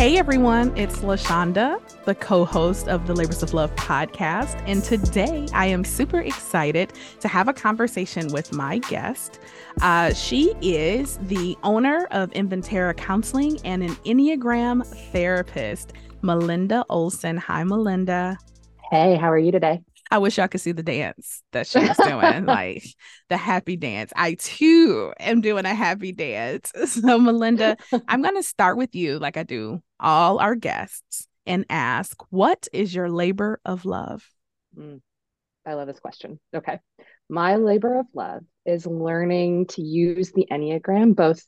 Hey everyone, it's LaShonda, the co host of the Labors of Love podcast. And today I am super excited to have a conversation with my guest. Uh, she is the owner of Inviterra Counseling and an Enneagram therapist, Melinda Olsen. Hi, Melinda. Hey, how are you today? I wish y'all could see the dance that she was doing, like the happy dance. I too am doing a happy dance. So, Melinda, I'm going to start with you, like I do all our guests, and ask, What is your labor of love? Mm, I love this question. Okay. My labor of love is learning to use the Enneagram both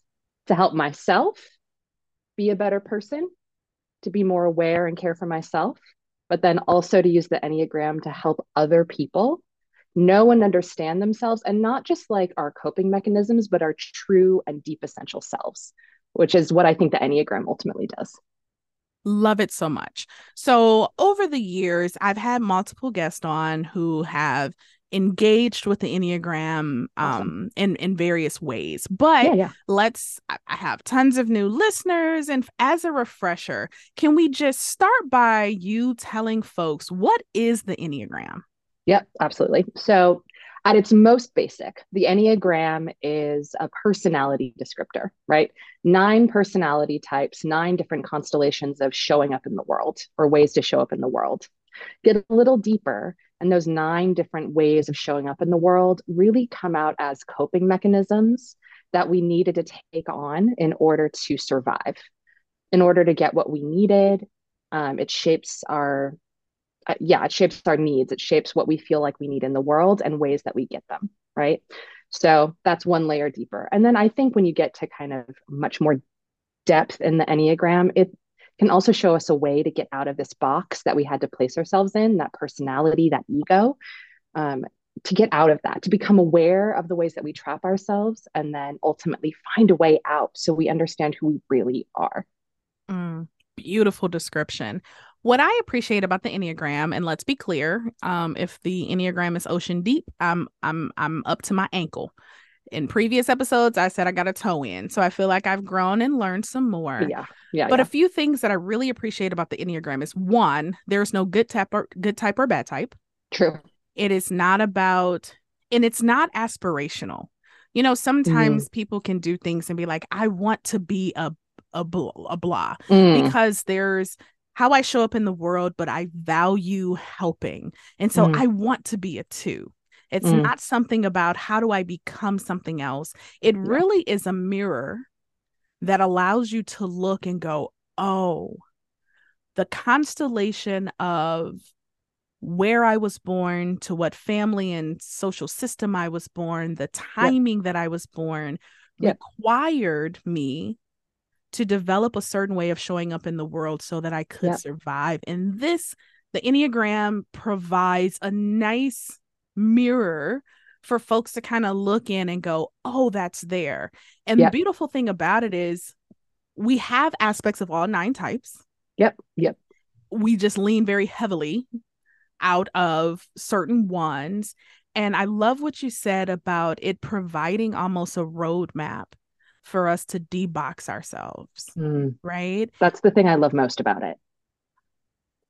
to help myself be a better person, to be more aware and care for myself, but then also to use the Enneagram to help other people know and understand themselves and not just like our coping mechanisms, but our true and deep essential selves, which is what I think the Enneagram ultimately does. Love it so much. So, over the years, I've had multiple guests on who have engaged with the enneagram um awesome. in in various ways but yeah, yeah. let's i have tons of new listeners and as a refresher can we just start by you telling folks what is the enneagram yep absolutely so at its most basic the enneagram is a personality descriptor right nine personality types nine different constellations of showing up in the world or ways to show up in the world get a little deeper and those nine different ways of showing up in the world really come out as coping mechanisms that we needed to take on in order to survive, in order to get what we needed. Um, it shapes our, uh, yeah, it shapes our needs. It shapes what we feel like we need in the world and ways that we get them, right? So that's one layer deeper. And then I think when you get to kind of much more depth in the Enneagram, it can also show us a way to get out of this box that we had to place ourselves in, that personality, that ego, um, to get out of that, to become aware of the ways that we trap ourselves, and then ultimately find a way out so we understand who we really are. Mm, beautiful description. What I appreciate about the Enneagram, and let's be clear, um, if the Enneagram is ocean deep, I'm I'm I'm up to my ankle in previous episodes, I said I got a toe in. So I feel like I've grown and learned some more. Yeah. Yeah. But yeah. a few things that I really appreciate about the Enneagram is one, there's no good type or good type or bad type. True. It is not about and it's not aspirational. You know, sometimes mm. people can do things and be like, I want to be a a, blah, a blah mm. because there's how I show up in the world, but I value helping. And so mm. I want to be a two. It's mm. not something about how do I become something else. It yeah. really is a mirror that allows you to look and go, oh, the constellation of where I was born, to what family and social system I was born, the timing yep. that I was born yep. required me to develop a certain way of showing up in the world so that I could yep. survive. And this, the Enneagram provides a nice mirror for folks to kind of look in and go, oh, that's there. And yep. the beautiful thing about it is we have aspects of all nine types. Yep. Yep. We just lean very heavily out of certain ones. And I love what you said about it providing almost a roadmap for us to debox ourselves. Mm. Right. That's the thing I love most about it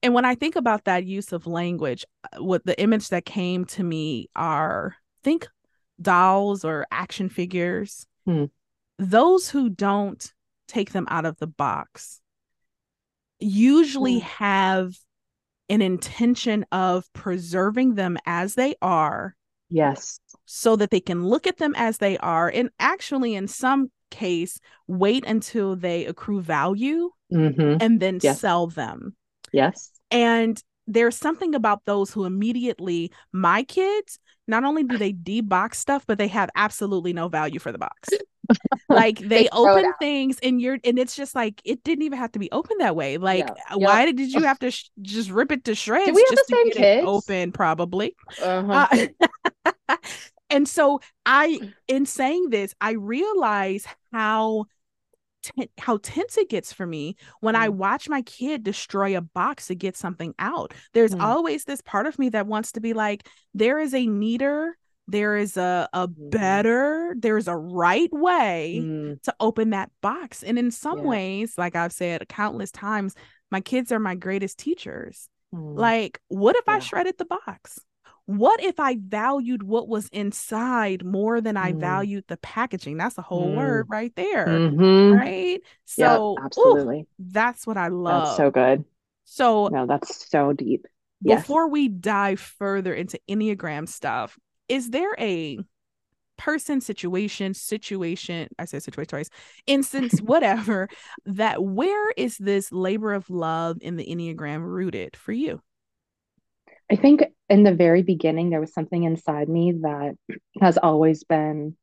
and when I think about that use of language, uh, what the image that came to me are think dolls or action figures. Hmm. Those who don't take them out of the box usually hmm. have an intention of preserving them as they are. Yes. So that they can look at them as they are and actually in some case wait until they accrue value mm-hmm. and then yes. sell them Yes. And there's something about those who immediately my kids not only do they debox stuff but they have absolutely no value for the box like they, they open things and you're and it's just like it didn't even have to be open that way like yeah. why yep. did you have to sh- just rip it to shreds do we have the same kids? open probably uh-huh. uh, and so i in saying this i realize how t- how tense it gets for me when mm. I watch my kid destroy a box to get something out. There's mm. always this part of me that wants to be like, there is a neater, there is a a mm-hmm. better, there's a right way mm. to open that box. And in some yeah. ways, like I've said countless times, my kids are my greatest teachers. Mm. Like, what if yeah. I shredded the box? What if I valued what was inside more than I mm. valued the packaging? That's a whole mm. word right there. Mm-hmm. Right. So, yep, absolutely. That's what I love. That's so good. So, no, that's so deep. Before we dive further into Enneagram stuff, is there a person, situation, situation, I say situation twice, instance, whatever, that where is this labor of love in the Enneagram rooted for you? I think in the very beginning, there was something inside me that has always been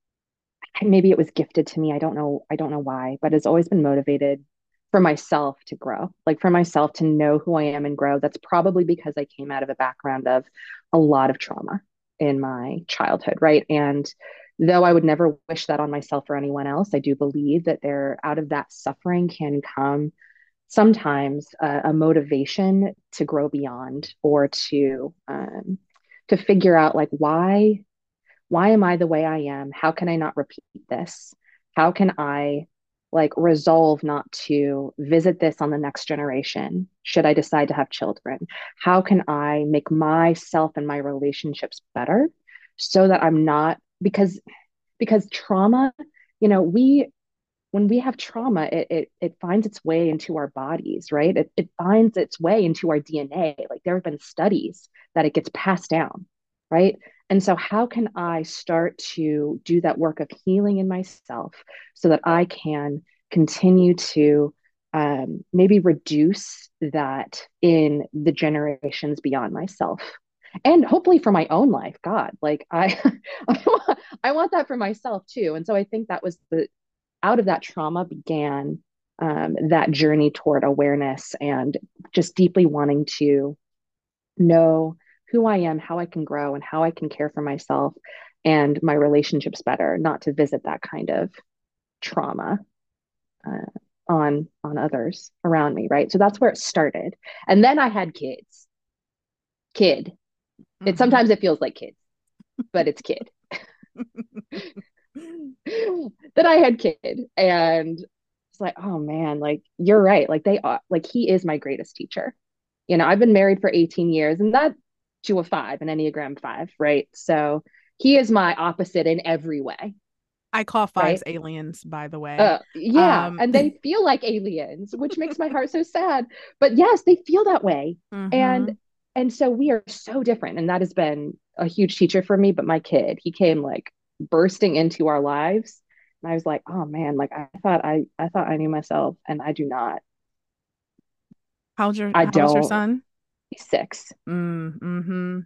maybe it was gifted to me. I don't know. I don't know why, but it's always been motivated for myself to grow, like for myself to know who I am and grow. That's probably because I came out of a background of a lot of trauma in my childhood, right? And though I would never wish that on myself or anyone else, I do believe that there out of that suffering can come sometimes a, motivation to grow beyond or to um, to figure out like why why am i the way i am? How can i not repeat this? How can i like resolve not to visit this on the next generation? Should i decide to have children? How can i make myself and my relationships better so that i'm not because because trauma you know we when we have trauma, it, it, it finds its way into our bodies, right? It, it finds its way into our DNA. Like there have been studies that it gets passed down, right? And so, how can I start to do that work of healing in myself so that I can continue to um, maybe reduce that in the generations beyond myself? and hopefully for my own life god like i I want, I want that for myself too and so i think that was the out of that trauma began um, that journey toward awareness and just deeply wanting to know who I am, how I can grow, and how I can care for myself and my relationships better, not to visit that kind of trauma uh, on on others around me, right? So that's where it started, and then I had kids. Kid, mm-hmm. it sometimes it feels like kids, but it's kid. that I had kid and it's like, oh man, like you're right. Like they are like he is my greatest teacher. You know, I've been married for 18 years and that to a five, an Enneagram five, right? So he is my opposite in every way. I call fives right? aliens, by the way. Uh, yeah, um, and they feel like aliens, which makes my heart so sad. But yes, they feel that way, mm-hmm. and and so we are so different, and that has been a huge teacher for me. But my kid, he came like bursting into our lives and i was like oh man like i thought i i thought i knew myself and i do not. How's your i don't your son? He's six. Mm, hmm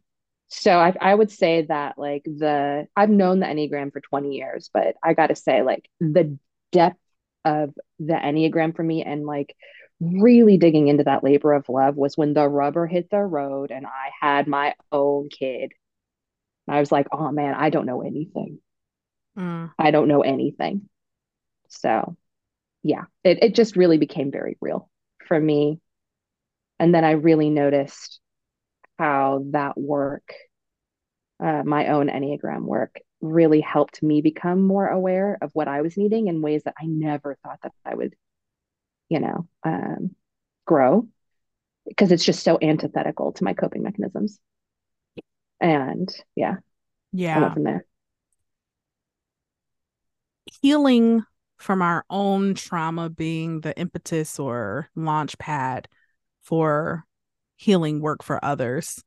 so I, I would say that like the i've known the enneagram for 20 years but i gotta say like the depth of the enneagram for me and like really digging into that labor of love was when the rubber hit the road and i had my own kid. I was like, oh man, I don't know anything. Mm. I don't know anything. So yeah, it, it just really became very real for me. And then I really noticed how that work, uh, my own Enneagram work, really helped me become more aware of what I was needing in ways that I never thought that I would, you know, um, grow because it's just so antithetical to my coping mechanisms. And yeah, yeah, from there healing from our own trauma being the impetus or launch pad for healing work for others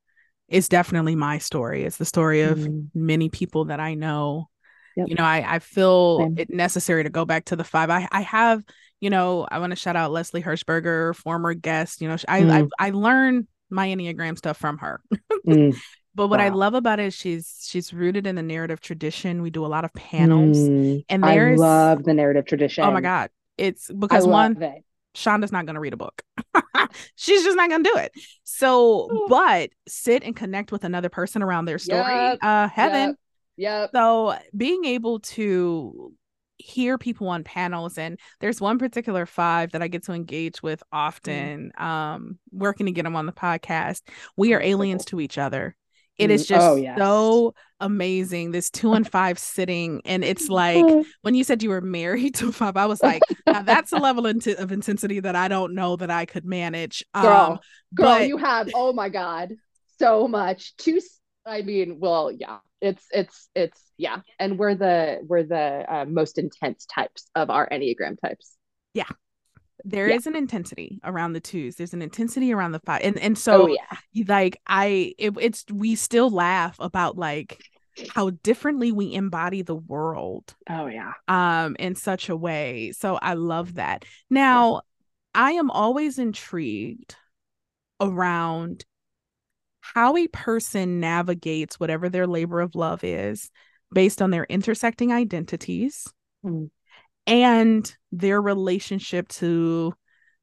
is definitely my story. It's the story of mm. many people that I know. Yep. You know, I, I feel Same. it necessary to go back to the five. I, I have, you know, I want to shout out Leslie Hershberger, former guest. You know, I, mm. I I learned my Enneagram stuff from her. mm. But what wow. I love about it is she's she's rooted in the narrative tradition. We do a lot of panels, mm. and there's I love the narrative tradition. Oh my god, it's because one it. Shonda's not going to read a book. She's just not going to do it. So, but sit and connect with another person around their story. Yep. Uh, heaven. Yep. yep. So, being able to hear people on panels and there's one particular five that I get to engage with often mm. um working to get them on the podcast. We are aliens to each other. It is mm, just oh, yes. so amazing. This two and five sitting, and it's like when you said you were married to five, I was like, that's a level of intensity that I don't know that I could manage. Girl, um, girl, but... you have oh my god, so much. Two, I mean, well, yeah, it's it's it's yeah, and we're the we're the uh, most intense types of our enneagram types. Yeah, there yeah. is an intensity around the twos. There's an intensity around the five and and so oh, yeah. like i it, it's we still laugh about like how differently we embody the world oh yeah. um in such a way. So i love that. Now i am always intrigued around how a person navigates whatever their labor of love is based on their intersecting identities mm and their relationship to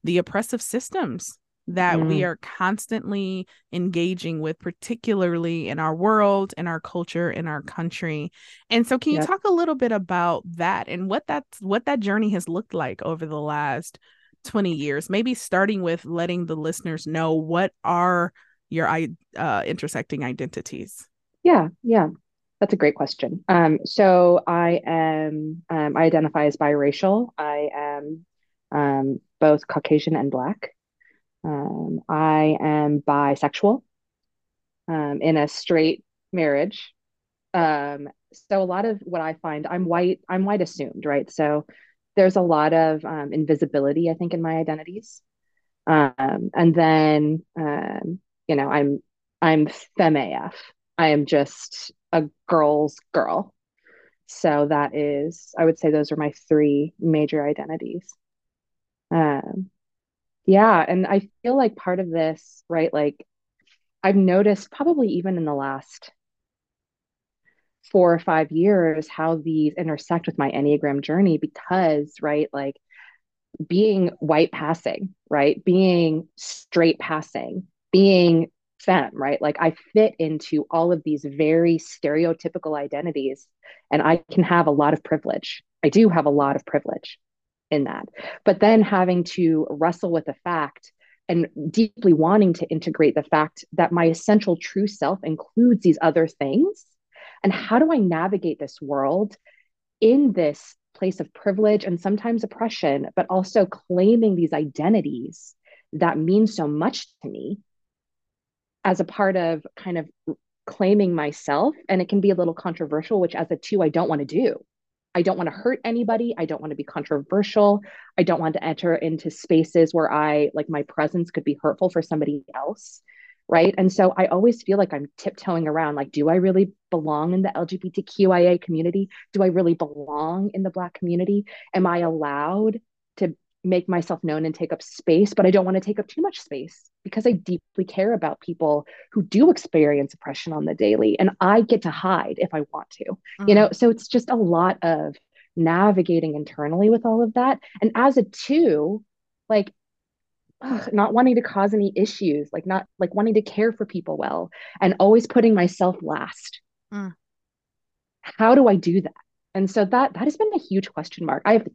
the oppressive systems that mm. we are constantly engaging with, particularly in our world, in our culture, in our country. And so, can you yep. talk a little bit about that and what that's what that journey has looked like over the last 20 years? Maybe starting with letting the listeners know what are your uh, intersecting identities. Yeah, yeah. That's a great question. Um, so I am, um, I identify as biracial. I am um, both Caucasian and Black. Um, I am bisexual um, in a straight marriage. Um, so a lot of what I find, I'm white, I'm white assumed, right? So there's a lot of invisibility, I think, in my identities. and then, you know, I'm, I'm femme AF. I am just a girl's girl. So that is, I would say those are my three major identities. Um, yeah. And I feel like part of this, right? Like I've noticed probably even in the last four or five years how these intersect with my Enneagram journey because, right, like being white passing, right, being straight passing, being femme, right? Like I fit into all of these very stereotypical identities and I can have a lot of privilege. I do have a lot of privilege in that. But then having to wrestle with the fact and deeply wanting to integrate the fact that my essential true self includes these other things. And how do I navigate this world in this place of privilege and sometimes oppression, but also claiming these identities that mean so much to me as a part of kind of claiming myself and it can be a little controversial which as a two i don't want to do. I don't want to hurt anybody. I don't want to be controversial. I don't want to enter into spaces where i like my presence could be hurtful for somebody else right? And so i always feel like i'm tiptoeing around like do i really belong in the lgbtqia community? Do i really belong in the black community? Am i allowed to make myself known and take up space but i don't want to take up too much space because I deeply care about people who do experience oppression on the daily and I get to hide if I want to. Mm. You know, so it's just a lot of navigating internally with all of that. And as a two, like ugh, not wanting to cause any issues, like not like wanting to care for people well and always putting myself last. Mm. How do I do that? And so that that has been a huge question mark. I have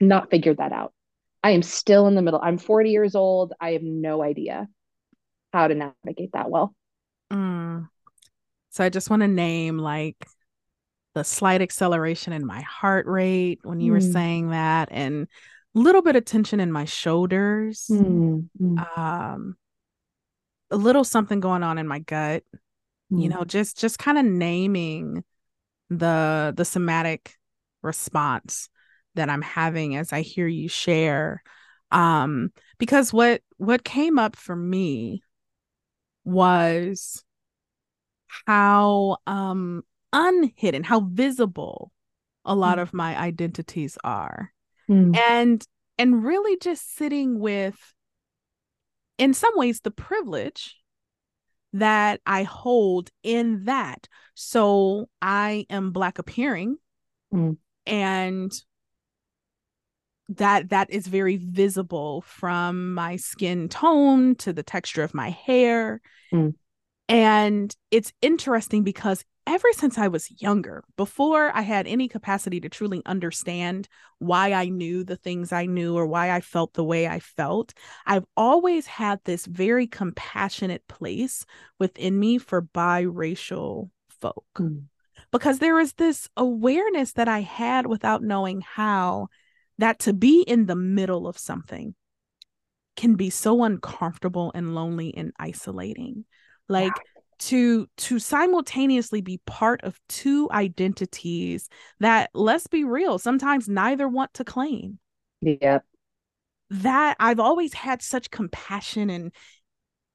not figured that out. I am still in the middle. I'm 40 years old. I have no idea how to navigate that well. Mm. So I just want to name like the slight acceleration in my heart rate when you mm. were saying that and a little bit of tension in my shoulders. Mm. Um a little something going on in my gut. You mm. know, just just kind of naming the the somatic response that I'm having as I hear you share. Um, because what what came up for me was how um unhidden, how visible a lot mm. of my identities are. Mm. And and really just sitting with in some ways the privilege that I hold in that. So I am black appearing mm. and that that is very visible from my skin tone to the texture of my hair. Mm. And it's interesting because ever since I was younger, before I had any capacity to truly understand why I knew the things I knew or why I felt the way I felt, I've always had this very compassionate place within me for biracial folk. Mm. Because there is this awareness that I had without knowing how that to be in the middle of something can be so uncomfortable and lonely and isolating. Like, yeah. to to simultaneously be part of two identities that let's be real sometimes neither want to claim. Yeah that i've always had such compassion and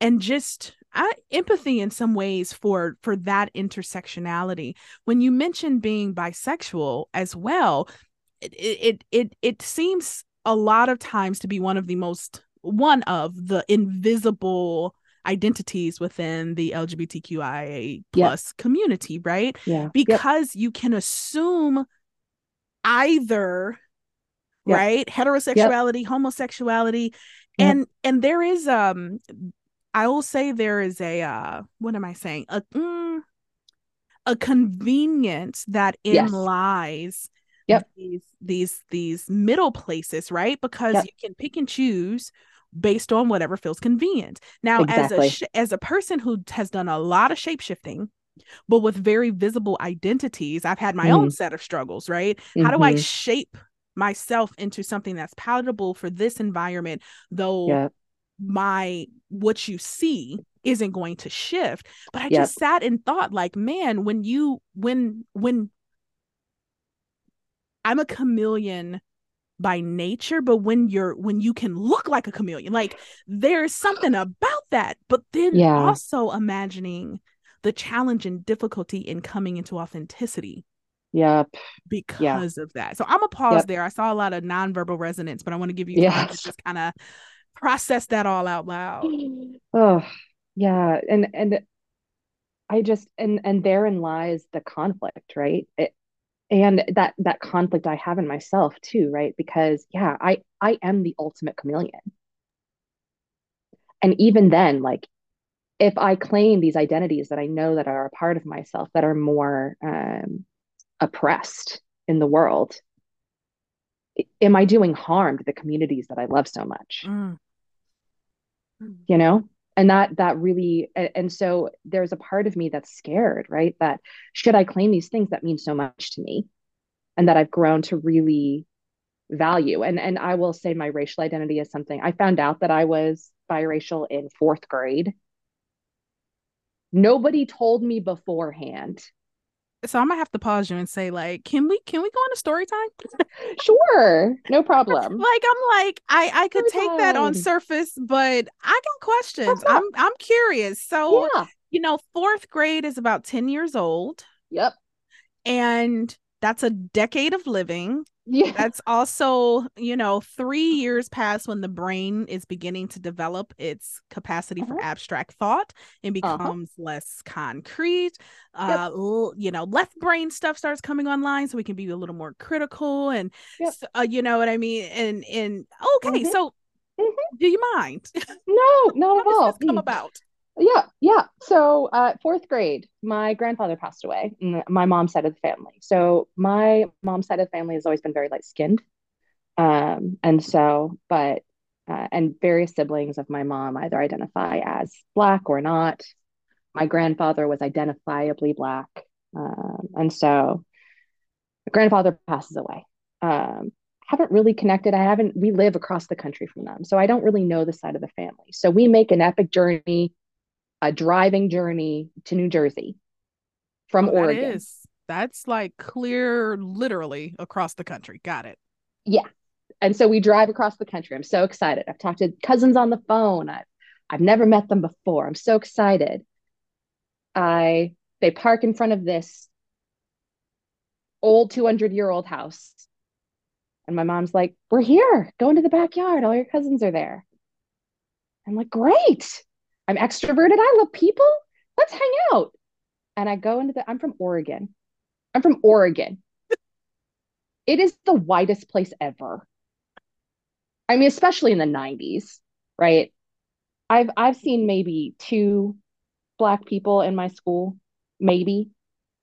and just uh, empathy in some ways for for that intersectionality. When you mentioned being bisexual as well it it it, it seems a lot of times to be one of the most one of the invisible identities within the LGBTQIA plus yep. community, right? Yeah. Because yep. you can assume either yep. right heterosexuality homosexuality and and there is um i will say there is a uh what am i saying a mm, a convenience that in yes. lies yep. these these these middle places right because yep. you can pick and choose based on whatever feels convenient. Now, exactly. as a sh- as a person who has done a lot of shape shifting, but with very visible identities, I've had my mm. own mm-hmm. set of struggles. Right? Mm-hmm. How do I mm-hmm. shape myself into something that's palatable for this environment, though? Yeah. my what you see isn't going to shift but i yep. just sat and thought like man when you when when i'm a chameleon by nature but when you're when you can look like a chameleon like there's something about that but then yeah. also imagining the challenge and difficulty in coming into authenticity yep. Because of that. So i'm a pause yep. there. I saw a lot of nonverbal resonance but i want to give you yes. time to just kind of process that all out loud. Oh yeah and and i just and and therein lies the conflict right? It, and that that conflict i have in myself too right? Because yeah i i am the ultimate chameleon. And even then like if i claim these identities that i know that are a part of myself that are more um, oppressed in the world am i doing harm to the communities that i love so much? Mm. you know and that that really and so there's a part of me that's scared right? That should i claim these things that mean so much to me and that i've grown to really value? And and i will say my racial identity is something i found out that i was biracial in fourth grade. Nobody told me beforehand so I'm gonna have to pause you and say, like, can we can we go on a story time? sure, no problem. like I'm like I I could story take time. that on surface, but I got questions. Uh-huh. I'm I'm curious. So yeah. you know, fourth grade is about ten years old. Yep. And that's a decade of living. Yeah. That's also, you know, three years past when the brain is beginning to develop its capacity uh-huh. for abstract thought and uh-huh. becomes uh-huh. less concrete. Yep. Uh, l- you know, left brain stuff starts coming online, so we can be a little more critical and, yep. uh, you know what I mean. And and okay, mm-hmm. so mm-hmm. do you mind? No, not at all. come about? Yeah yeah. So uh, fourth grade my grandfather passed away my mom's side of the family. So my mom's side of the family has always been very light skinned um, and so but uh, and various siblings of my mom either identify as black or not. My grandfather was identifiably black. Um, and so grandfather passes away. Um, haven't really connected. I haven't we live across the country from them. So i don't really know the side of the family. So we make an epic journey a driving journey to New Jersey from oh, that Oregon. Is. That's like clear literally across the country. Got it. Yeah. And so we drive across the country. I'm so excited. I've talked to cousins on the phone. I've I've never met them before. I'm so excited. I they park in front of this old 200 year old house. And my mom's like, We're here. Go into the backyard. All your cousins are there. I'm like, Great. I'm extroverted. I love people. let's hang out. And I go into the, I'm from Oregon. I'm from Oregon. it is the whitest place ever. I mean, especially in the 90s, right? I've I've seen maybe two black people in my school, maybe.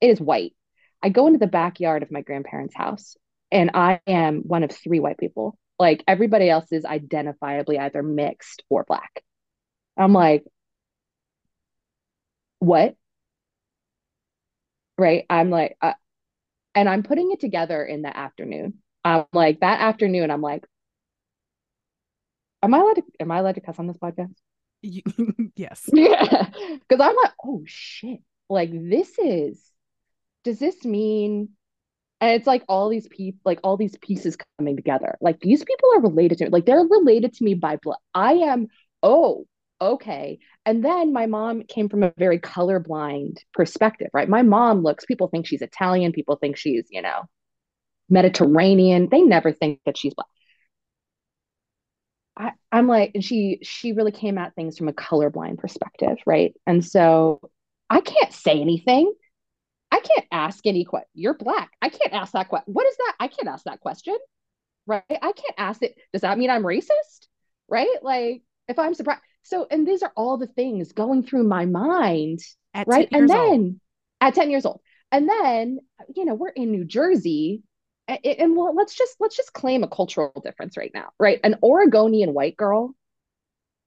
It is white. I go into the backyard of my grandparents' house and I am one of three white people. Like everybody else is identifiably either mixed or black. I'm like, what? Right? I'm like, uh, and I'm putting it together in the afternoon. I'm like that afternoon. I'm like, am I allowed to? Am I allowed to cuss on this podcast? yes. Yeah, because I'm like, oh shit! Like this is. Does this mean? And it's like all these people, like all these pieces coming together. Like these people are related to me. Like they're related to me by blood. I am. Oh, okay. And then my mom came from a very colorblind perspective, right? My mom looks, people think she's Italian, people think she's, you know, Mediterranean. They never think that she's black. I, I'm like, and she she really came at things from a colorblind perspective, right? And so I can't say anything. I can't ask any question. You're black. I can't ask that question. What is that? I can't ask that question, right? I can't ask it. Does that mean I'm racist? Right? Like if I'm surprised, so, and these are all the things going through my mind, at right? And then old. at 10 years old. And then, you know, we're in New Jersey. And, and well, let's just let's just claim a cultural difference right now, right? An Oregonian white girl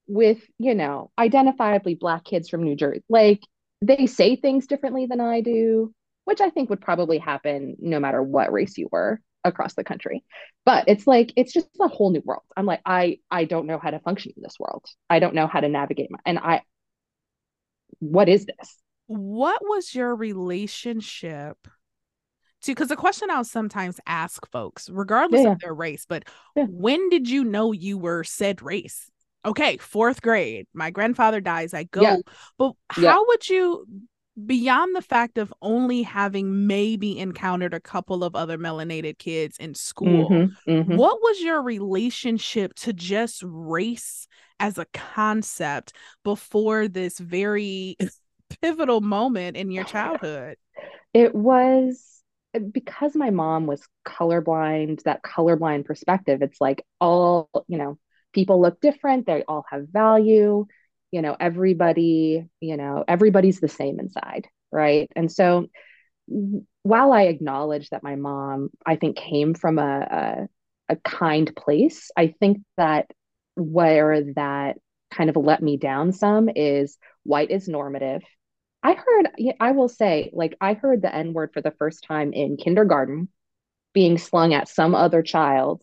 with, you know, identifiably black kids from New Jersey. Like they say things differently than I do, which I think would probably happen no matter what race you were across the country. But it's like it's just a whole new world. I'm like i i don't know how to function in this world. I don't know how to navigate my and i what is this? What was your relationship to because the question i'll sometimes ask folks regardless yeah. of their race but yeah. when did you know you were said race? Okay fourth grade my grandfather dies i go. Yeah. but how would you beyond the fact of only having maybe encountered a couple of other melanated kids in school, mm-hmm, mm-hmm. what was your relationship to just race as a concept before this very pivotal moment in your childhood? It was eh, because my mom was colorblind, that colorblind perspective. It's like all, you know, people look different, they all have value you know everybody you know everybody's the same inside right? And so while i acknowledge that my mom i think came from a, a, a kind place i think that where that kind of let me down some is white is normative. I heard i will say like i heard the n word for the first time in kindergarten being slung at some other child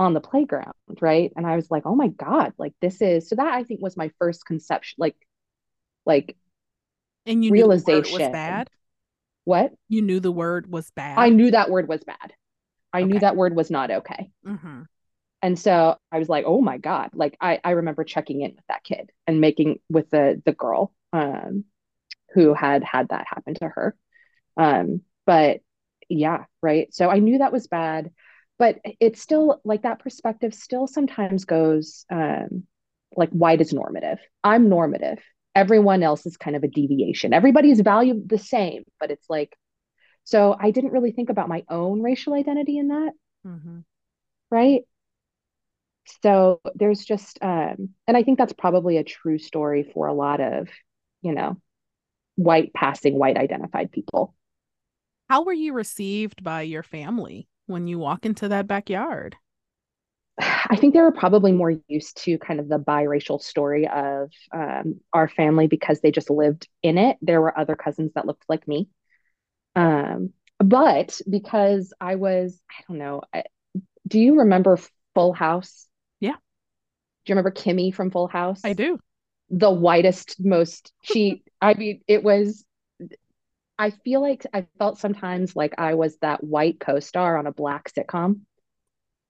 on the playground, right? And I was like, oh my God, like this is so that I think was my first conception, like like and you realization was bad. What? You knew the word was bad. I knew that word was bad. I okay. knew that word was not okay. Mm-hmm. And so I was like, oh my God. Like I, I remember checking in with that kid and making with the the girl um who had had that happen to her. Um, but yeah, right. So I knew that was bad but it's still like that perspective still sometimes goes um, like white is normative. I'm normative. Everyone else is kind of a deviation. Everybody's valued the same but it's like so i didn't really think about my own racial identity in that. Mm-hmm. right? So there's just um and i think that's probably a true story for a lot of you know white passing white identified people. How were you received by your family when you walk into that backyard? I think they were probably more used to kind of the biracial story of um, our family because they just lived in it. There were other cousins that looked like me. Um, but because I was, I don't know, I, do you remember Full House? Yeah. Do you remember Kimmy from Full House? I do. The whitest, most, she, I mean, it was I feel like I felt sometimes like I was that white co-star on a black sitcom.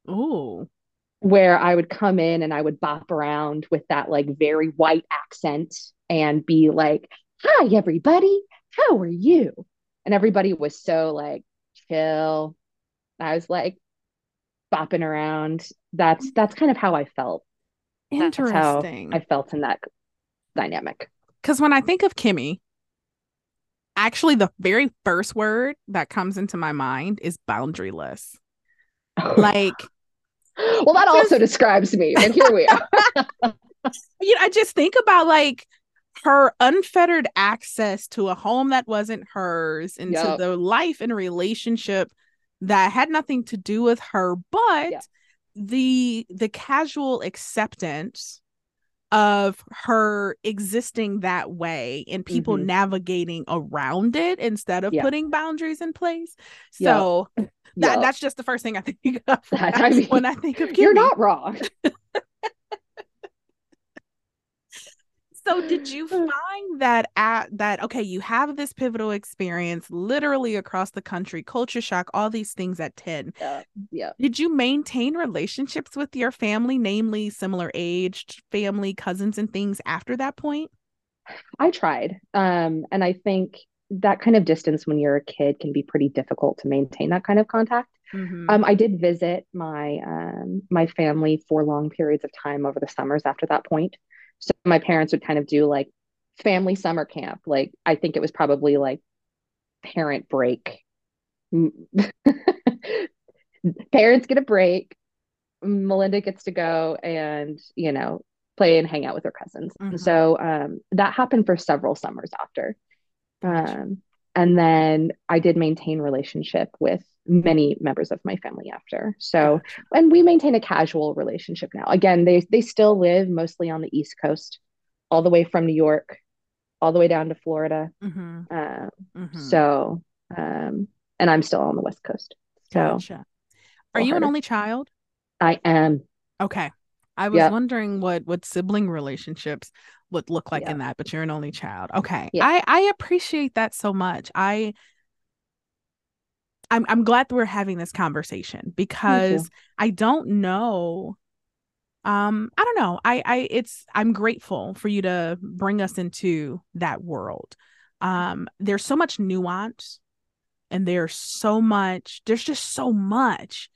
Oh. Where I would come in and I would bop around with that like very white accent and be like, "Hi everybody. How are you?" And everybody was so like chill. I was like bopping around. That's that's kind of how I felt. Interesting. I felt in that dynamic. Because when I think of Kimmy, actually the very first word that comes into my mind is boundaryless. Oh. like well that just, also describes me but here we are you know i just think about like her unfettered access to a home that wasn't hers into yep. the life and relationship that had nothing to do with her but yep. the the casual acceptance of her existing that way and people mm-hmm. navigating around it instead of putting boundaries in place so yep. That, that's just the first thing I think of I mean, when I think of Kimmy. You're not wrong. so did you find that at that okay you have this pivotal experience literally across the country culture shock all these things at 10 yeah yeah did you maintain relationships with your family namely similar aged family cousins and things after that point i tried um and i think that kind of distance when you're a kid can be pretty difficult to maintain that kind of contact. Mm-hmm. Um, I did visit my um, my family for long periods of time over the summers after that point. So my parents would kind of do like family summer camp. Like I think it was probably like parent break. parents get a break. Melinda gets to go and you know play and hang out with her cousins. Mm-hmm. So um, that happened for several summers after. Um, and then I did maintain relationship with many members of my family after. So, and we maintain a casual relationship now. Again, they they still live mostly on the East Coast, all the way from New York, all the way down to Florida. Mm-hmm. Uh, mm-hmm. So, um, and I'm still on the West Coast. So, gotcha. are you an only child? I am. Okay. I was yep. wondering what what sibling relationships would look like in that, but you're an only child. Okay. Yeah. I I appreciate that so much. I I'm I'm glad that we're having this conversation because I don't know um I don't know. I I it's I'm grateful for you to bring us into that world. Um there's so much nuance and there's so much there's just so much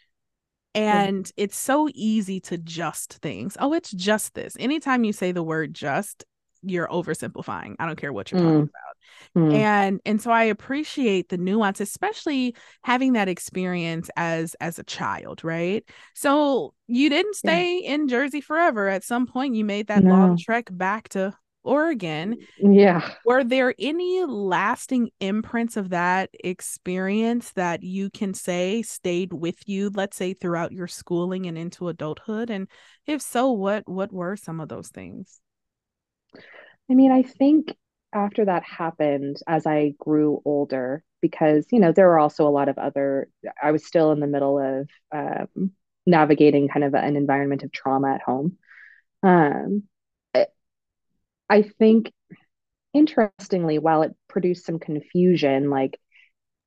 and yeah. it's so easy to just things. Oh, it's just this. Anytime you say the word just, you're oversimplifying. I don't care what you're mm. talking about. Mm. And and so I appreciate the nuance, especially having that experience as as a child, right? So you didn't stay yeah. in Jersey forever. At some point you made that no. long trek back to Oregon. Yeah. Were there any lasting imprints of that experience that you can say stayed with you, let's say throughout your schooling and into adulthood? And if so, what what were some of those things? I mean, I think after that happened, as I grew older, because you know there were also a lot of other. I was still in the middle of um, navigating kind of an environment of trauma at home. Um, I think interestingly, while it produced some confusion, like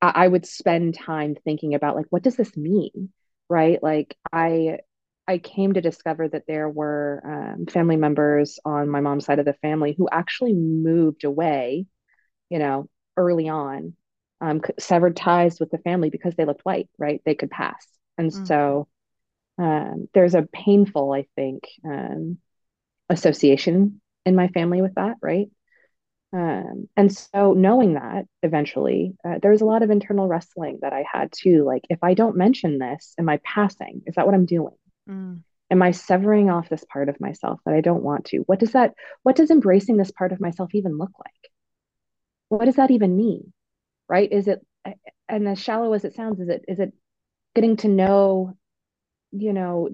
I, I would spend time thinking about like what does this mean, right? Like I I came to discover that there were um, family members on my mom's side of the family who actually moved away, you know, early on, um, severed ties with the family because they looked white, right? They could pass. And mm-hmm. so um, there's a painful, I think, um, association in my family with that, right? Um, and so knowing that eventually, uh, there was a lot of internal wrestling that I had too. Like, if I don't mention this, am I passing? Is that what I'm doing? Mm. Am I severing off this part of myself that I don't want to? What does that, what does embracing this part of myself even look like? What does that even mean? Right? Is it, and as shallow as it sounds, is it, is it getting to know, you know,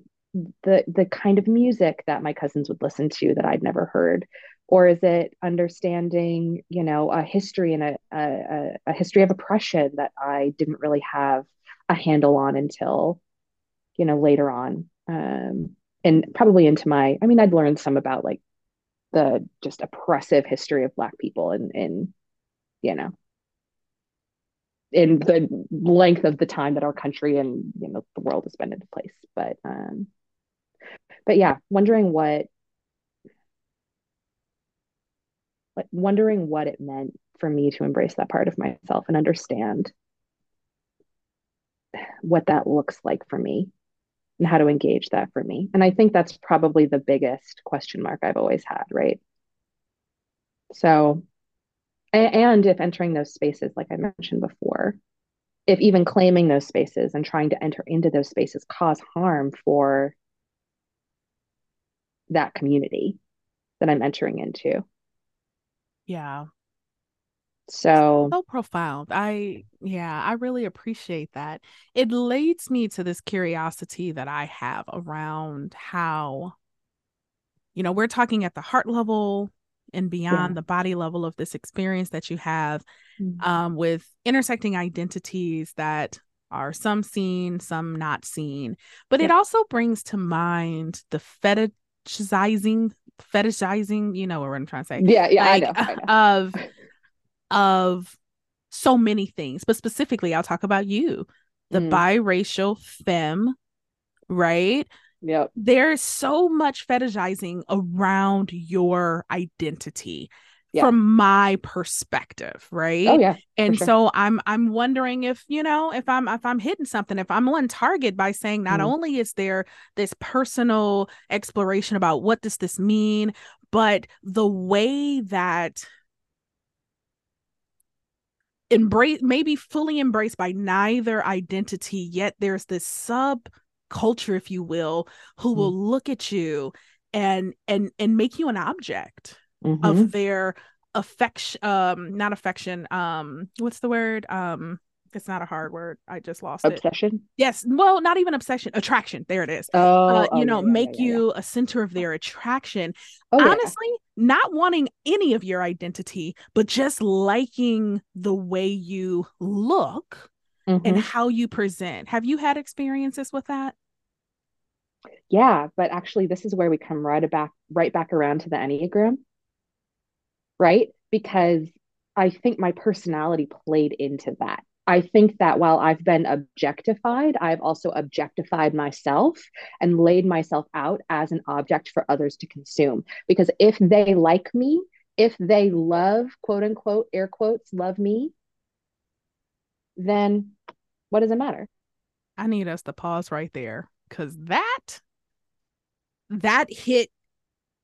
the the kind of music that my cousins would listen to that I'd never heard or is it understanding you know a history and a, a, a history of oppression that I didn't really have a handle on until you know later on um, and probably into my I mean I'd learned some about like the just oppressive history of black people and in you know in the length of the time that our country and you know the world has been into place. But um but yeah, wondering what like wondering what it meant for me to embrace that part of myself and understand what that looks like for me and how to engage that for me. And I think that's probably the biggest question mark I've always had, right? So, and if entering those spaces, like I mentioned before, if even claiming those spaces and trying to enter into those spaces cause harm for that community that I'm entering into. Yeah. So so profound. I yeah, I really appreciate that. It leads me to this curiosity that I have around how you know, we're talking at the heart level and beyond yeah. the body level of this experience that you have mm-hmm. um, with intersecting identities that are some seen, some not seen. But yeah. it also brings to mind the fetishizing, fetishizing, you know what I'm trying to say. Yeah, yeah, like, I, know, I know. Of of so many things, but specifically I'll talk about you, the mm. biracial femme, right? Yep. There's so much fetishizing around your identity yeah. from my perspective, right? Oh yeah. And sure. so I'm I'm wondering if, you know, if I'm if I'm hitting something, if I'm on target by saying not mm. only is there this personal exploration about what does this mean, but the way that embrace maybe fully embraced by neither identity yet there's this sub culture if you will who mm-hmm. will look at you and and and make you an object mm-hmm. of their affection um not affection um what's the word um it's not a hard word. I just lost obsession? it. Obsession? Yes. Well, not even obsession. Attraction. There it is. Oh, uh, you oh, know, yeah, make yeah, yeah, you a center of their attraction. Oh, Honestly, not wanting any of your identity, but just liking the way you look mm-hmm. and how you present. Have you had experiences with that? Yeah, but actually, this is where we come right back, right back around to the Enneagram, right? Because I think my personality played into that I think that while I've been objectified, I've also objectified myself and laid myself out as an object for others to consume. Because if they like me, if they love, quote unquote, air quotes, love me, then what does it matter? I need us to pause right there because that that hit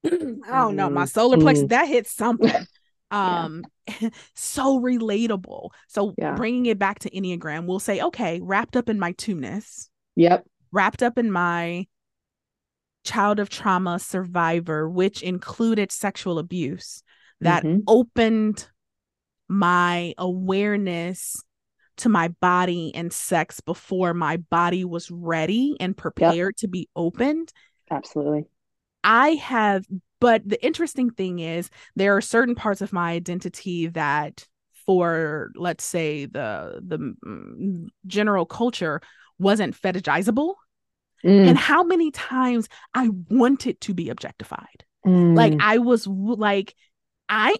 I don't know, my solar plexus, mm. that hit something um yeah. so relatable so yeah. bringing it back to enneagram we'll say okay wrapped up in my two-ness yep wrapped up in my child of trauma survivor which included sexual abuse that mm-hmm. opened my awareness to my body and sex before my body was ready and prepared yep. to be opened absolutely I have but the interesting thing is, there are certain parts of my identity that, for let's say the the mm, general culture, wasn't fetishizable. Mm. And how many times I wanted to be objectified. Mm. Like I was like, I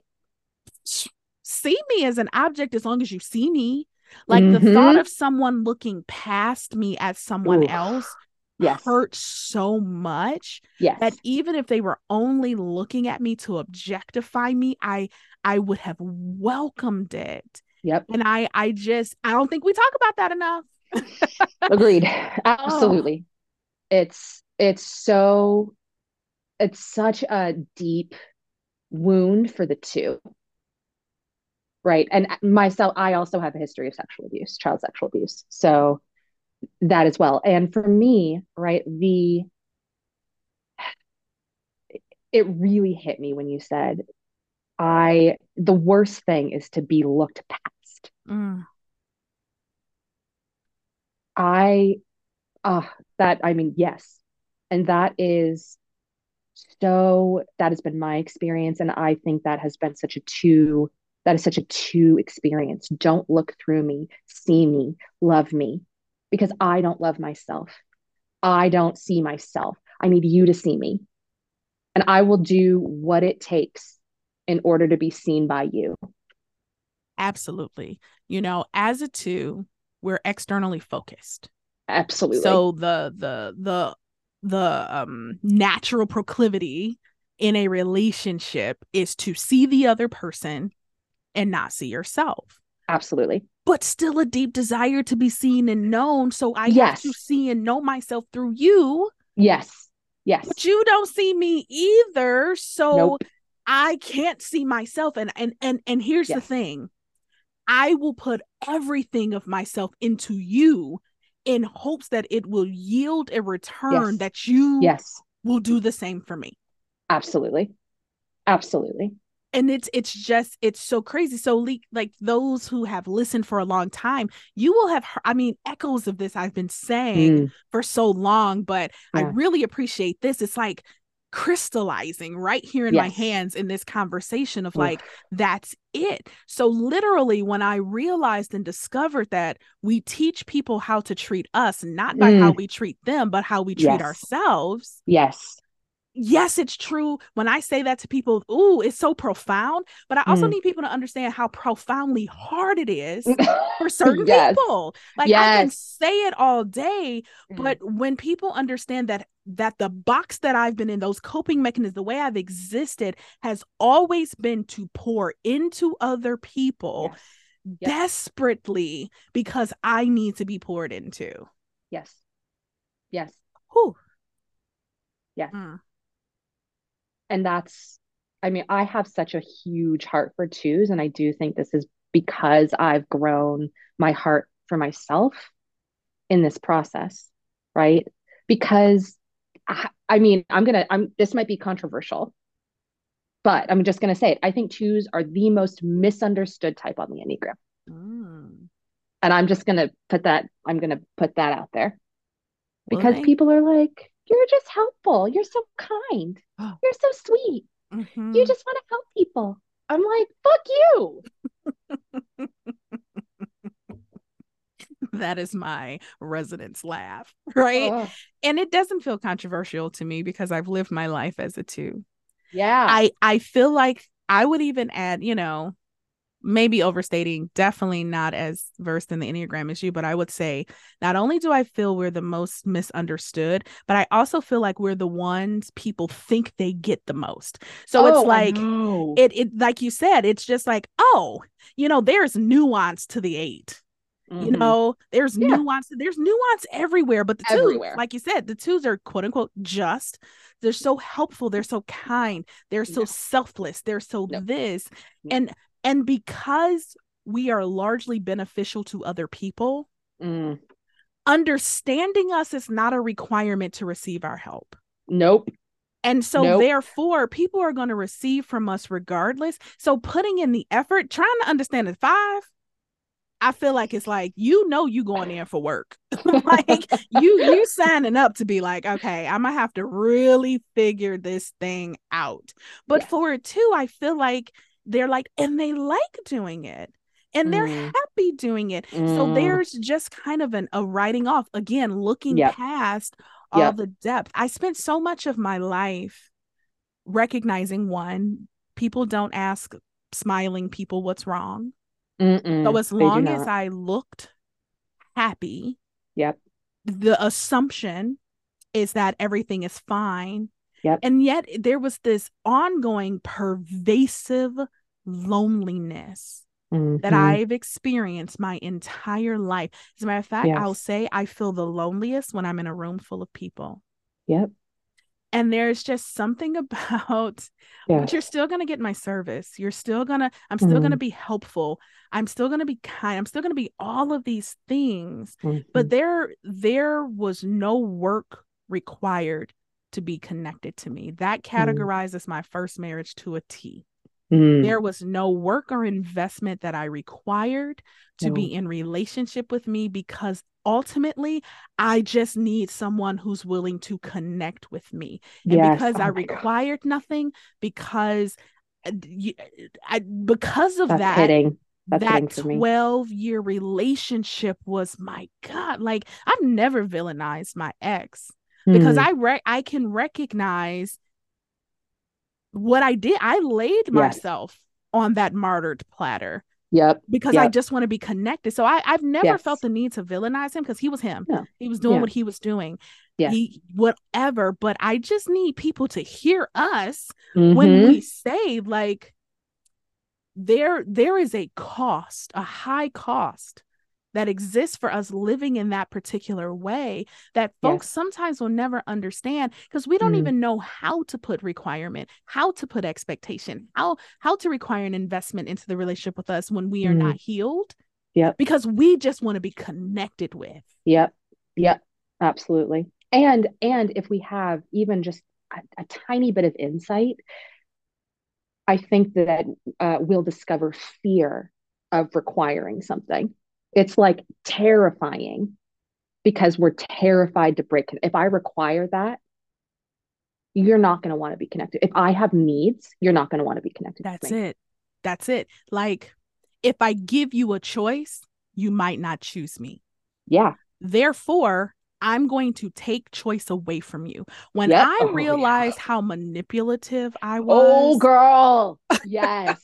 see me as an object as long as you see me. Like mm-hmm. the thought mm-hmm. of someone looking past me as someone Ooh. else yes. hurt so much yes. that even if they were only looking at me to objectify me, I I would have welcomed it. Yep. And I I just I don't think we talk about that enough. Agreed. Oh. Absolutely. Oh. It's it's so it's such a deep wound for the two. Right. And uh, myself, I also have a history of sexual abuse, child sexual abuse. So that as well. And for me, right, the it really hit me when you said I the worst thing is to be looked past. Mm. I ah uh, that I mean yes. And that is so that has been my experience and I think that has been such a two that is such a two experience. Don't look through me, see me, love me because I don't love myself. I don't see myself. I need you to see me. And I will do what it takes in order to be seen by you. Absolutely. You know, as a two, we're externally focused. Absolutely. So the the the the um natural proclivity in a relationship is to see the other person and not see yourself. Absolutely but still a deep desire to be seen and known. So I yes. have to see and know myself through you. Yes. Yes. But you don't see me either. So nope. I can't see myself and and and and here's yes. the thing. I will put everything of myself into you in hopes that it will yield a return yes. that you yes will do the same for me. Absolutely. Absolutely. And it's it's just it's so crazy. So like those who have listened for a long time, you will have heard, I mean echoes of this I've been saying mm. for so long, but yeah. I really appreciate this. It's like crystallizing right here in yes. my hands in this conversation of like that's it so literally when i realized and discovered that we teach people how to treat us not by mm. how we treat them but how we treat yes. ourselves yes yes, it's true. When I say that to people, ooh, it's so profound. But I also mm. need people to understand how profoundly hard it is for certain yes. people. Like yes. I can say it all day, mm. but when people understand that that the box that I've been in, those coping mechanisms, the way I've existed has always been to pour into other people yes. desperately because I need to be poured into. Yes. Yes. Whew. Yes. Mm and that's i mean i have such a huge heart for twos and i do think this is because i've grown my heart for myself in this process right? Because I, I mean i'm gonna i'm this might be controversial but i'm just gonna say it. I think twos are the most misunderstood type on the enneagram. Mm. and i'm just gonna put that i'm gonna put that out there. Because people are like you're just helpful. You're so kind. You're so sweet. Mm-hmm. You just want to help people. I'm like, fuck you. that is my residence laugh, right? Oh. And it doesn't feel controversial to me because I've lived my life as a two. Yeah. I I feel like I would even add, you know, maybe overstating, definitely not as versed in the Enneagram as you, but I would say not only do I feel we're the most misunderstood, but I also feel like we're the ones people think they get the most. So oh, it's like it it like you said, it's just like, oh, you know, there's nuance to the 8 mm-hmm. You know, there's yeah. nuance, there's nuance everywhere, but the everywhere. twos, like you said, the twos are quote unquote just. They're so helpful, they're so kind, they're so no. selfless, they're so no. this. No. And and because we are largely beneficial to other people, mm. understanding us is not a requirement to receive our help. Nope. And so, nope. therefore, people are going to receive from us regardless. So, putting in the effort, trying to understand the five, I feel like it's like you know you going in for work. like you you signing up to be like, okay, I'm gonna have to really figure this thing out. But yes. for it too, I feel like they're like, and they like doing it and they're mm. happy doing it. Mm. So there's just kind of an a writing off again, looking yep. past all yep. the depth. I spent so much of my life recognizing one, people don't ask smiling people what's wrong. Mm-mm, so as long as I looked happy, yep. The assumption is that everything is fine Yep. And yet there was this ongoing pervasive loneliness mm-hmm. that I've experienced my entire life. As a matter of fact, yes. I'll say I feel the loneliest when I'm in a room full of people. Yep. And there's just something about yes. but you're still gonna get my service. You're still gonna, I'm still mm-hmm. gonna be helpful. I'm still gonna be kind. I'm still gonna be all of these things. Mm-hmm. But there, there was no work required to be connected to me. That mm. categorizes mm. my first marriage to a T. Mm. There was no work or investment that I required to no. be in relationship with me because ultimately I just need someone who's willing to connect with me. And yes. because oh I required God. nothing, because uh, I, because of That's that, hitting. That's that 12 year relationship was my God. Like I've never villainized my ex because mm. I re- I can recognize what I did. I laid yes. myself on that martyred platter. Yep. Because yep. I just want to be connected. So I, I've never yes. felt the need to villainize him because he was him. No. He was doing yeah. what he was doing. Yeah. He whatever. But I just need people to hear us mm-hmm. when we say like there there is a cost, a high cost that exists for us living in that particular way that folks yes. sometimes will never understand because we don't mm. even know how to put requirement how to put expectation how how to require an investment into the relationship with us when we are mm. not healed yeah because we just want to be connected with yep yep absolutely and and if we have even just a, a tiny bit of insight i think that uh, we'll discover fear of requiring something it's like terrifying because we're terrified to break if i require that you're not going to want to be connected if i have needs you're not going to want to be connected that's it that's it like if i give you a choice you might not choose me yeah therefore I'm going to take choice away from you. When yep. I realized oh, yeah. how manipulative I was. Oh, girl. Yes.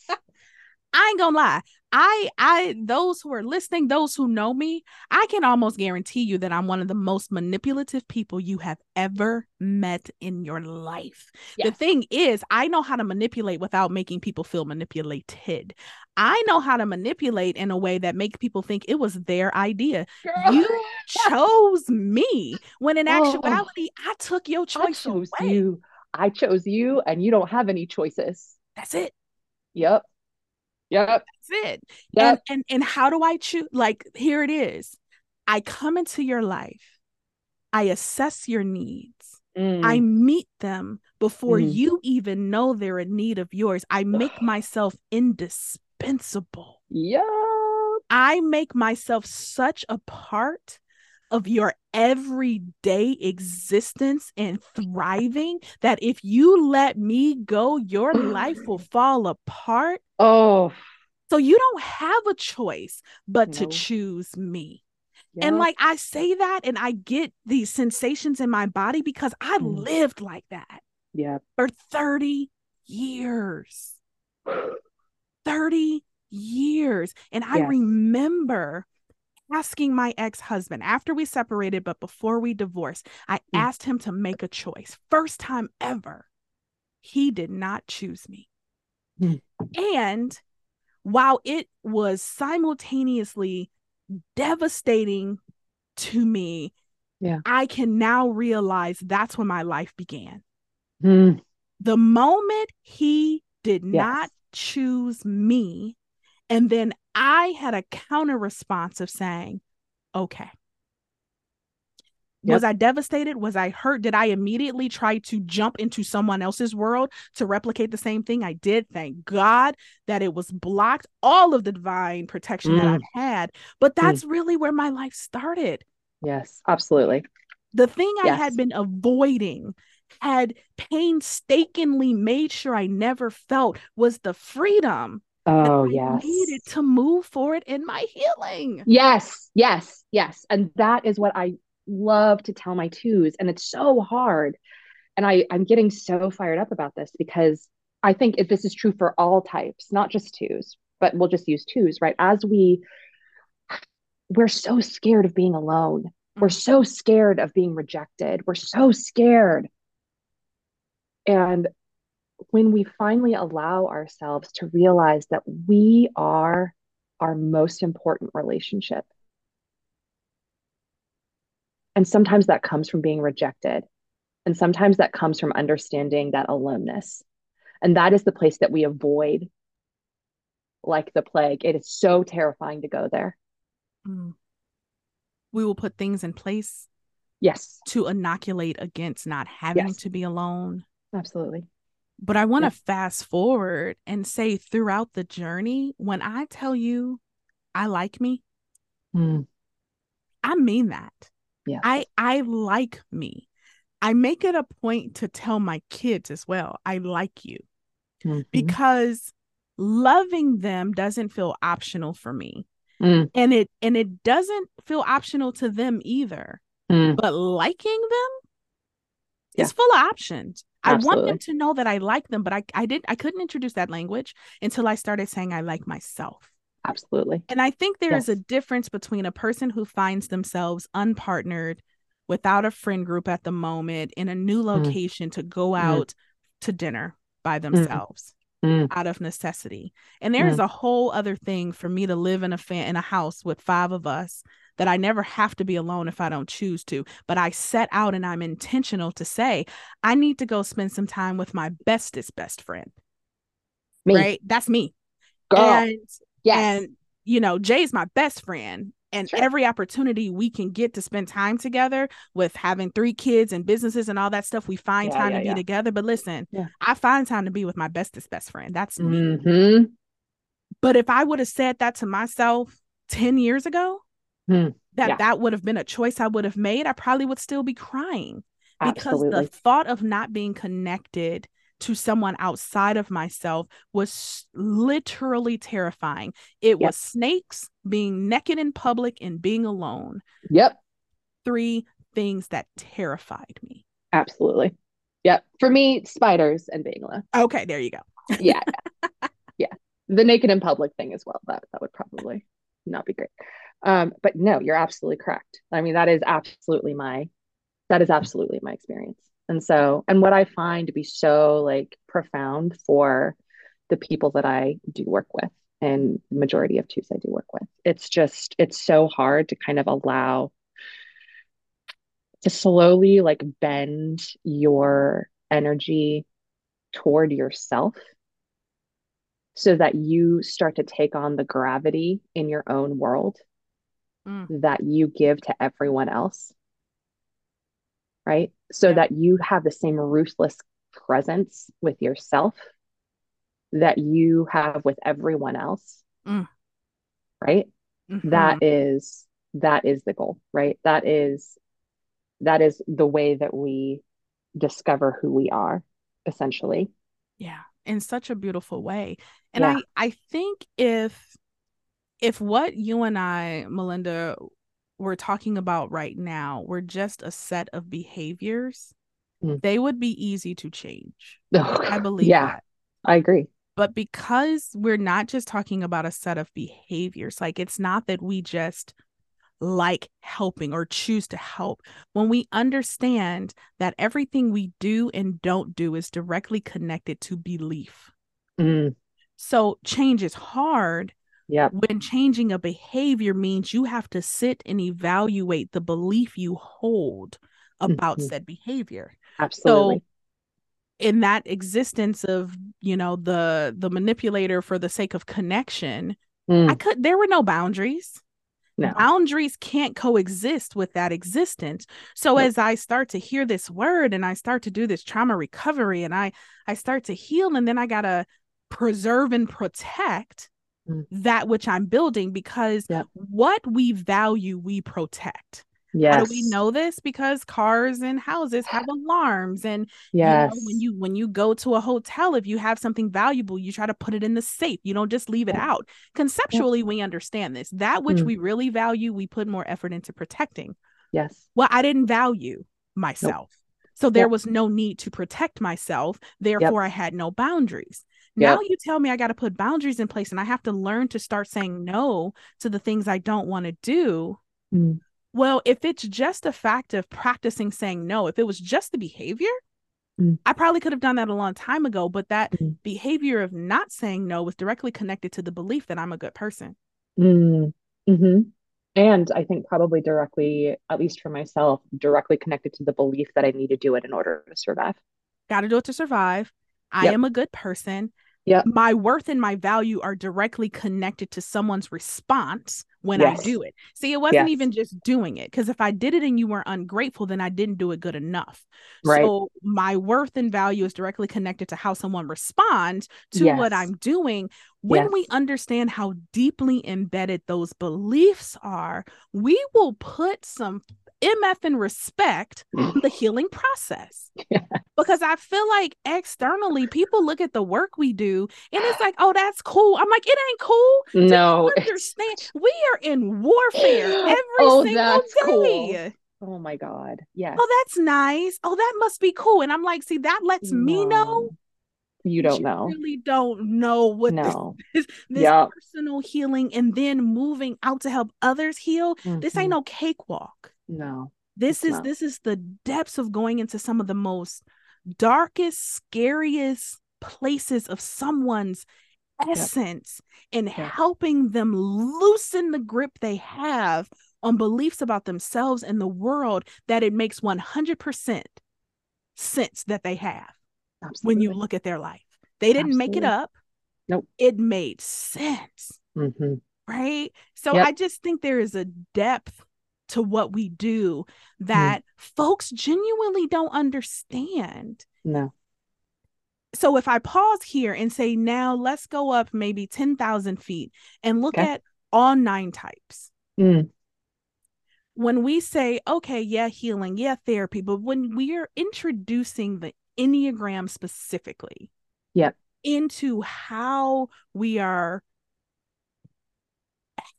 I ain't gonna lie. I I those who are listening, those who know me, I can almost guarantee you that I'm one of the most manipulative people you have ever met in your life. Yes. The thing is, I know how to manipulate without making people feel manipulated. I know how to manipulate in a way that make people think it was their idea. Girl. You chose me when in oh, actuality oh, I took your choice I chose away. you. I chose you and you don't have any choices. That's it. Yep. Yep. That's it. Yep. And, and and how do I choose? Like, here it is. I come into your life. I assess your needs. Mm. I meet them before mm. you even know they're in need of yours. I make myself indispensable. Yeah. I make myself such a part of your everyday existence and thriving that if you let me go, your life will fall apart. Oh. So you don't have a choice but no. to choose me. Yeah. And like I say that and I get these sensations in my body because I mm. lived like that. Yeah. For 30 years. 30 years. And I yes. remember asking my ex husband after we separated, but before we divorced, I mm. asked him to make a choice. First time ever. He did not choose me. Mm. And while it was simultaneously devastating to me, yeah. I can now realize that's when my life began. Mm. The moment he did yes. not choose me, and then I had a counter response of saying, okay. Yep. Was I devastated? Was I hurt? Did I immediately try to jump into someone else's world to replicate the same thing? I did. Thank God that it was blocked, all of the divine protection mm. that I've had. But mm. that's mm. really where my life started. Yes, absolutely. The thing yes. I had been avoiding, had painstakingly made sure I never felt was the freedom Oh, yes. I needed to move forward in my healing. Yes, yes, yes. And that is what I love to tell my twos. And it's so hard. And I, I'm getting so fired up about this because I think if this is true for all types, not just twos, but we'll just use twos, right? As we, we're so scared of being alone. We're mm. so scared of being rejected. We're so scared. And when we finally allow ourselves to realize that we are our most important relationship. And sometimes that comes from being rejected. And sometimes that comes from understanding that aloneness. And that is the place that we avoid like the plague. It is so terrifying to go there. Mm. We will put things in place. Yes. To inoculate against not having yes. to be alone. Absolutely. But I want to fast forward and say throughout the journey, when I tell you I like me, mm. I mean that. Yeah. I I like me. I make it a point to tell my kids as well, I like you. Mm-hmm. Because loving them doesn't feel optional for me. Mm. And it and it doesn't feel optional to them either. Mm. But liking them yeah. is full of options. Absolutely. I want them to know that I like them, but I, I didn't I couldn't introduce that language until I started saying I like myself. Absolutely. And I think there yes. is a difference between a person who finds themselves unpartnered without a friend group at the moment in a new mm. location mm. to go out mm. to dinner by mm. themselves. mm. out of necessity. And there is mm. a whole other thing for me to live in a fan in a house with five of us that I never have to be alone if I don't choose to. But I set out and I'm intentional to say, I need to go spend some time with my bestest best friend. Me. Right? That's me. Girl. And yes. and you know, Jay's my best friend and sure. every opportunity we can get to spend time together with having three kids and businesses and all that stuff we find yeah, time yeah, to yeah. be together but listen i find time to be with my bestest best friend that's me mm-hmm. but if i would have said that to myself 10 years ago mm. that that would have been a choice i would have made i probably would still be crying because the thought of not being connected to someone outside of myself was literally terrifying. It yep. was snakes, being naked in public, and being alone. Yep. Three things that terrified me. Absolutely. Yep. For me, spiders and being alone. Okay, there you go. yeah. Yeah. The naked in public thing as well. That that would probably not be great. Um, but no, you're absolutely correct. I mean, that is absolutely my that is absolutely my experience. And so, and what I find to be so like profound for the people that I do work with and the majority of twos I do work with, it's just, it's so hard to kind of allow to slowly like bend your energy toward yourself so that you start to take on the gravity in your own world mm. that you give to everyone else right? So yeah. that you have the same ruthless presence with yourself that you have with everyone else. Mm. Right? Mm-hmm. That is that is the goal, right? That is that is the way that we discover who we are essentially. Yeah, in such a beautiful way. And yeah. I I think if if what you and I, Melinda, we're talking about right now were just a set of behaviors, mm. they would be easy to change. Oh, I believe yeah, that. I agree. But because we're not just talking about a set of behaviors, like it's not that we just like helping or choose to help. When we understand that everything we do and don't do is directly connected to belief. Mm. So change is hard yeah. When changing a behavior means you have to sit and evaluate the belief you hold about mm-hmm. said behavior. Absolutely. So in that existence of, you know, the the manipulator for the sake of connection, mm. I could there were no boundaries. No. Boundaries can't coexist with that existence. So as I start to hear this word and I start to do this trauma recovery and I I start to heal and then I got to preserve and protect mm. that which I'm building because yep. what we value, we protect. Yes. How do we know this? Because cars and houses have alarms, and yes. You know, when you when you go to a hotel, if you have something valuable, you try to put it in the safe. You don't just leave it out. Conceptually, we understand this. That which mm. we really value, we put more effort into protecting. Yes. Well, I didn't value myself. Nope. So there yep. was no need to protect myself. Therefore, yep. I had no boundaries. Now you tell me I got to put boundaries in place and I have to learn to start saying no to the things I don't want to do. Mm. Well, if it's just a fact of practicing saying no, if it was just the behavior, mm. I probably could have done that a long time ago. But that mm. behavior of not saying no was directly connected to the belief that I'm a good person. Mm. Mm-hmm. And I think probably directly, at least for myself, directly connected to the belief that I need to do it in order to survive. Got to do it to survive. I yep. am a good person yeah my worth and my value are directly connected to someone's response when yes. i do it see it wasn't yes. even just doing it because if i did it and you were ungrateful then i didn't do it good enough right. so my worth and value is directly connected to how someone responds to yes. what i'm doing when we understand how deeply embedded those beliefs are we will put some MF and respect the healing process. Yeah. Because I feel like externally people look at the work we do and it's like, oh, that's cool. I'm like, it ain't cool. No. understand we are in warfare every oh, single that's day. Cool. Oh my God. Yeah. Oh, that's nice. Oh, that must be cool. And I'm like, see, that lets no. me know you don't you know really don't know what no. this, this yep. personal healing and then moving out to help others heal mm-hmm. this ain't mm-hmm. no cakewalk no. This is not. this is the depths of going into some of the most darkest, scariest places of someone's essence yep. and yep. helping them loosen the grip they have on beliefs about themselves and the world that it makes 100% sense that they have Absolutely. when you look at their life. They didn't Absolutely. make it up. Nope. It made sense. Mm-hmm. Right. So yep. I just think there is a depth to what we do mm. that mm. folks genuinely don't understand. No. So if I pause here and say, now let's go up maybe 10,000 feet and look okay. at all nine types. Mm. When we say, okay, yeah, healing, yeah, therapy, but when we are introducing the Enneagram specifically yep. into how we are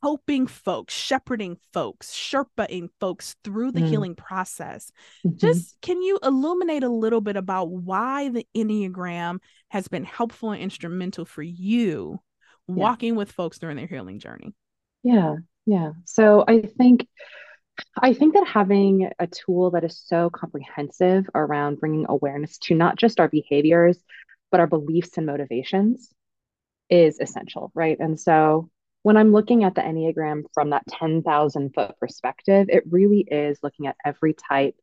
helping folks, shepherding folks, sherpaing folks through the mm. healing process. Mm-hmm. Just can you illuminate a little bit about why the Enneagram has been helpful and instrumental for you yeah. walking with folks during their healing journey? Yeah, yeah. So I think I think that having a tool that is so comprehensive around bringing awareness to not just our behaviors, but our beliefs and motivations is essential, right? And so when I'm looking at the Enneagram from that 10,000 foot perspective, it really is looking at every type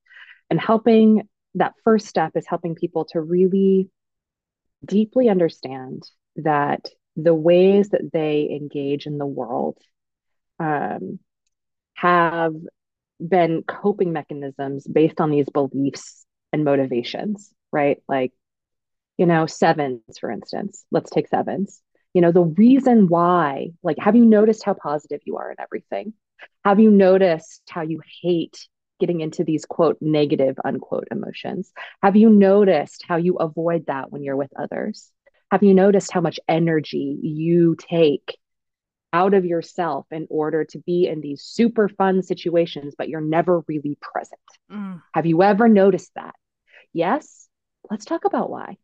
and helping. That first step is helping people to really deeply understand that the ways that they engage in the world um, have been coping mechanisms based on these beliefs and motivations, right? Like, you know, sevens, for instance, let's take sevens you know the reason why like have you noticed how positive you are in everything? Have you noticed how you hate getting into these quote negative unquote emotions? Have you noticed how you avoid that when you're with others? Have you noticed how much energy you take out of yourself in order to be in these super fun situations but you're never really present? Mm. have you ever noticed that? Yes? Let's talk about why.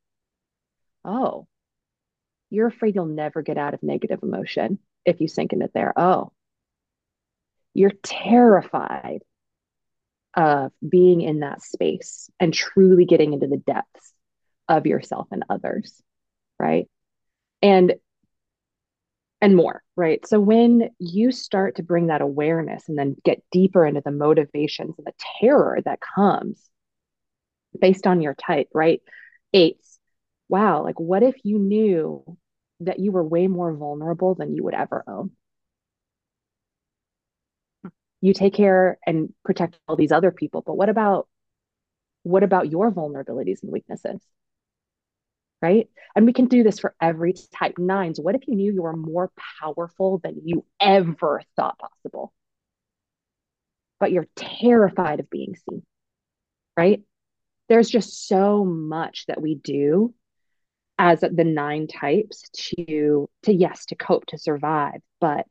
Oh you're afraid you'll never get out of negative emotion if you sink in it there. Oh, you're terrified of being in that space and truly getting into the depths of yourself and others, right? And and more, right? So when you start to bring that awareness and then get deeper into the motivations and the terror that comes based on your type, right? Eights, wow, like what if you knew that you were way more vulnerable than you would ever own. Hmm. You take care and protect all these other people, but what about what about your vulnerabilities and weaknesses? Right? And we can do this for every type nines. What if you knew you were more powerful than you ever thought possible? But you're terrified of being seen. Right? There's just so much that we do as the nine types to to yes to cope to survive. But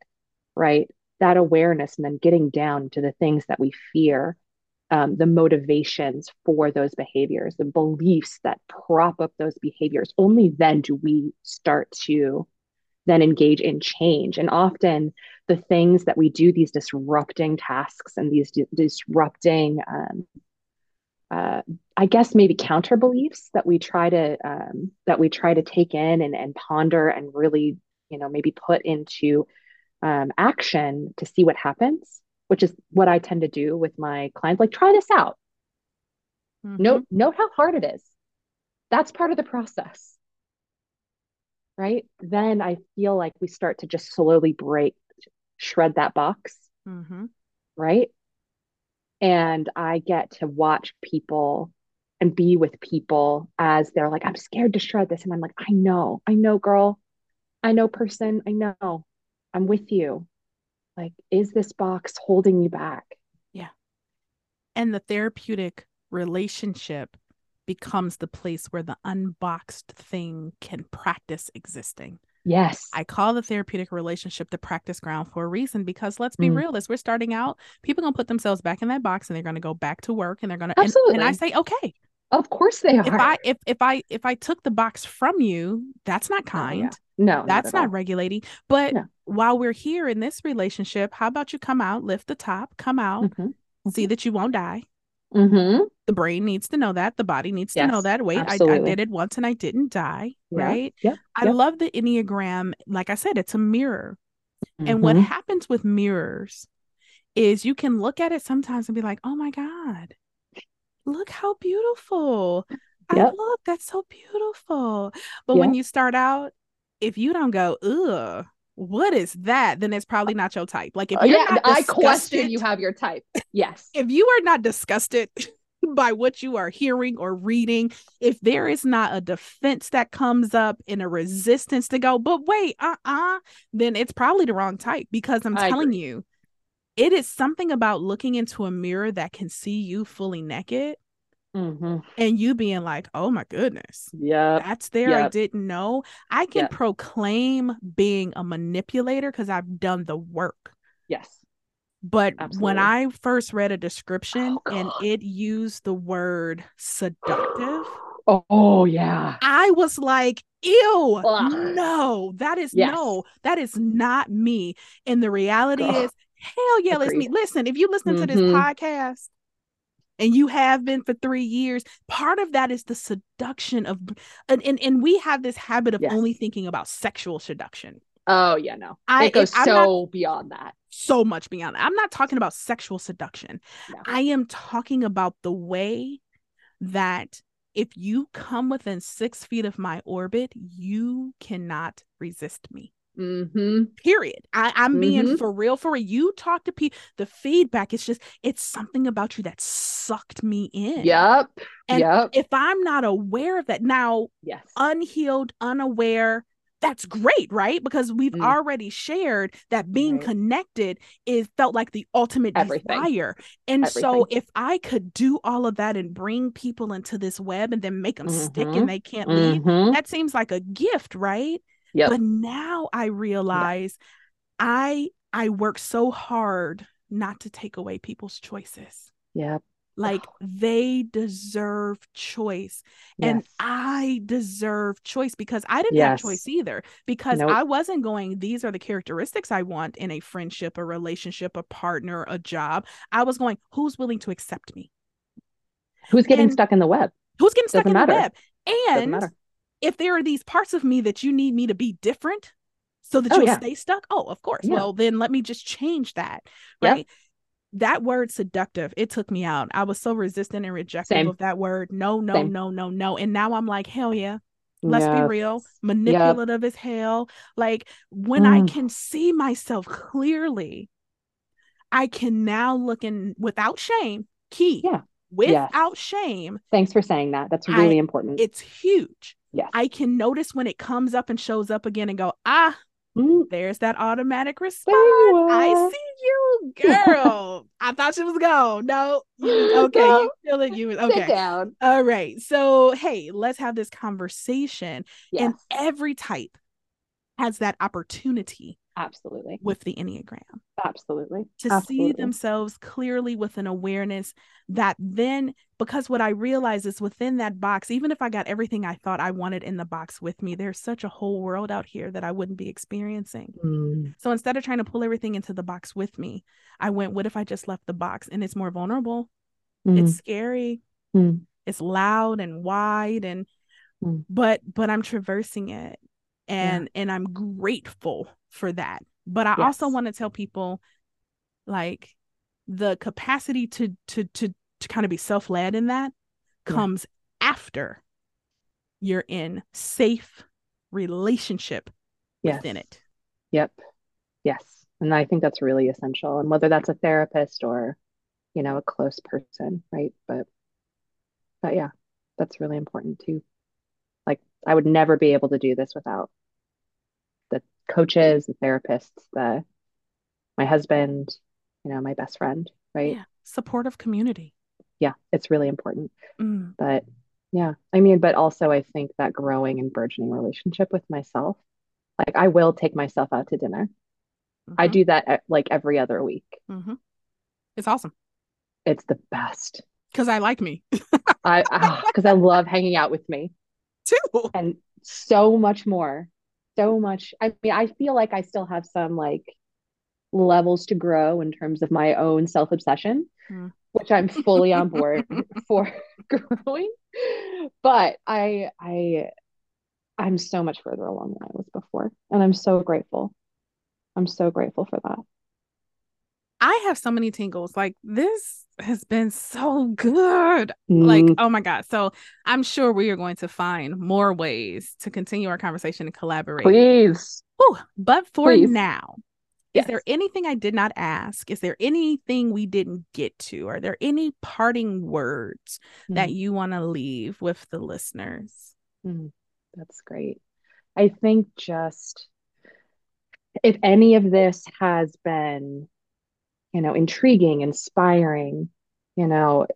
right that awareness and then getting down to the things that we fear um, the motivations for those behaviors the beliefs that prop up those behaviors only then do we start to then engage in change. And often the things that we do these disrupting tasks and these di- disrupting um, uh, I guess maybe counter beliefs that we try to um, that we try to take in and, and ponder and really you know maybe put into um, action to see what happens, which is what I tend to do with my clients. Like try this out. Mm-hmm. Note note how hard it is. That's part of the process, right? Then I feel like we start to just slowly break, shred that box, mm-hmm. right? and I get to watch people and be with people as they're like, I'm scared to shred this. And I'm like, I know, I know, girl. I know, person. I know. I'm with you. Like, is this box holding you back? Yeah. And the therapeutic relationship becomes the place where the unboxed thing can practice existing. Yes. I call the therapeutic relationship the practice ground for a reason because let's be mm. real, as we're starting out, people gonna put themselves back in that box and they're gonna go back to work and they're gonna Absolutely. And, and I say, okay. Of course they are. If I if if I if I took the box from you, that's not kind. Oh, yeah. No, that's not, not regulating. But no. while we're here in this relationship, how about you come out, lift the top, come out, mm-hmm. see that you won't die. Mm-hmm. The brain needs to know that. The body needs yes, to know that. Wait, I, I, did it once and I didn't die. Yeah. Right. Yeah. I yep. love the Enneagram. Like I said, it's a mirror. Mm-hmm. And what mm-hmm. happens with mirrors is you can look at it sometimes and be like, oh my God, look how beautiful. Yep. I look, that's so beautiful. But yep. when you start out, if you don't go, ugh, what is that? Then it's probably not your type. Like if oh, yeah, I question you have your type. Yes. if you are not disgusted by what you are hearing or reading, if there is not a defense that comes up and a resistance to go, but wait, uh-uh, then it's probably the wrong type because I'm I telling agree. you, it is something about looking into a mirror that can see you fully naked Mm-hmm. And you being like, oh my goodness. Yeah. That's there. Yep. I didn't know. I can yep. proclaim being a manipulator because I've done the work. Yes. But Absolutely. when I first read a description oh, and it used the word seductive. Oh, oh yeah. I was like, ew, Ugh. no, that is yes. no, that is not me. And the reality Ugh. is, hell yeah, it's me. Listen, if you listen mm-hmm. to this mm-hmm. podcast, and you have been for three years part of that is the seduction of and and, and we have this habit of yes. only thinking about sexual seduction oh yeah no I, it goes so not, beyond that so much beyond that i'm not talking about sexual seduction no. i am talking about the way that if you come within six feet of my orbit you cannot resist me Mm-hmm. Period. I, I'm mm-hmm. being for real. For real. You talk to people. The feedback is just it's something about you that sucked me in. Yep. And yep. if I'm not aware of that now, yes, unhealed, unaware, that's great, right? Because we've mm. already shared that being right. connected is felt like the ultimate Everything. desire. And Everything. so if I could do all of that and bring people into this web and then make them mm-hmm. stick and they can't leave, mm-hmm. that seems like a gift, right? Yep. But now I realize I I work so hard not to take away people's choices. Yep. Like they deserve choice. Yes. And I deserve choice because I didn't yes. have choice either. Because nope. I wasn't going, these are the characteristics I want in a friendship, a relationship, a partner, a job. I was going, who's willing to accept me? Who's getting and stuck in the web? Who's getting stuck Doesn't in matter. the web? And if there are these parts of me that you need me to be different so that oh, you'll yeah. stay stuck, oh, of course. Yeah. Well, then let me just change that. Right. Yep. That word seductive, it took me out. I was so resistant and rejective Same. of that word. No, no, Same. no, no, no. And now I'm like, hell yeah. Let's yes. be real. Manipulative yep. as hell. Like when mm. I can see myself clearly, I can now look in without shame. Key. Yeah. Without yes. shame. Thanks for saying that. That's really I, important. It's huge. Yes. I can notice when it comes up and shows up again and go, ah, mm. there's that automatic response. I see you, girl. I thought she was gone. No, you, okay, no. you feel it. You okay? Sit down. All right. So hey, let's have this conversation. Yes. And every type has that opportunity Absolutely. With the Enneagram. Absolutely. To Absolutely. see themselves clearly with an awareness that then, because what I realize is within that box, even if I got everything I thought I wanted in the box with me, there's such a whole world out here that I wouldn't be experiencing. Mm. So instead of trying to pull everything into the box with me, I went, what if I just left the box and it's more vulnerable? Mm. It's scary. Mm. It's loud and wide and mm. but but I'm traversing it and yeah. and I'm grateful for that. But I yes. also want to tell people like the capacity to to to to kind of be self-led in that yeah. comes after you're in safe relationship yes. within it. Yep. Yes. And I think that's really essential. And whether that's a therapist or, you know, a close person, right? But but yeah, that's really important too. Like I would never be able to do this without coaches, the therapists, the my husband, you know, my best friend, right? Yeah. Supportive community. Yeah, it's really important. Mm. But yeah, I mean, but also I think that growing and burgeoning relationship with myself, like I will take myself out to dinner. Mm-hmm. I do that at, like every other week. Mm-hmm. It's awesome. It's the best. Because I like me. I because I love hanging out with me too, and so much more so much. I mean, I feel like I still have some like levels to grow in terms of my own self obsession. Mm. which I'm fully on board for growing. But I I I'm so much further along than I was before. And I'm so grateful. I'm so grateful for that. I have so many tingles. Like this has been so good. Mm. Like, oh my God. So I'm sure we are going to find more ways to continue our conversation and collaborate. Please. Whew. But for Please. now, yes. is there anything I did not ask? Is there anything we didn't get to? Are there any parting words mm. that you want to leave with the listeners? Mm. That's great. I think just if any of this has been, you know, intriguing, inspiring, you know,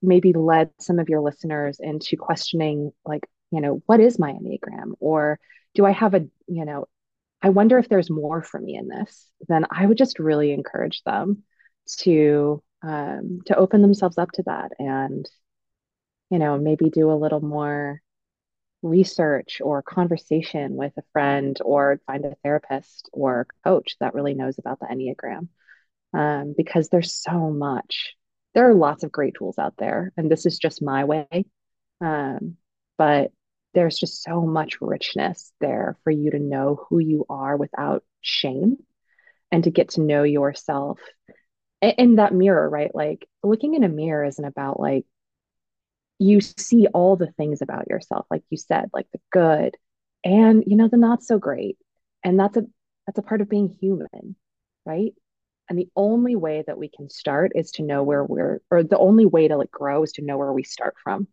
maybe led some of your listeners into questioning, like, you know, what is my Enneagram? Or do I have a, you know, I wonder if there's more for me in this, then I would just really encourage them to um, to open themselves up to that and you know maybe do a little more research or conversation with a friend or find a therapist or coach that really knows about the Enneagram. Um, because there's so much. There are lots of great tools out there, and this is just my way. Um, but there's just so much richness there for you to know who you are without shame and to get to know yourself in that mirror, right? Like looking in a mirror isn't about like you see all the things about yourself like you said like the good and you know the not so great and that's a that's a part of being human right and the only way that we can start is to know where we're or the only way to like grow is to know where we start from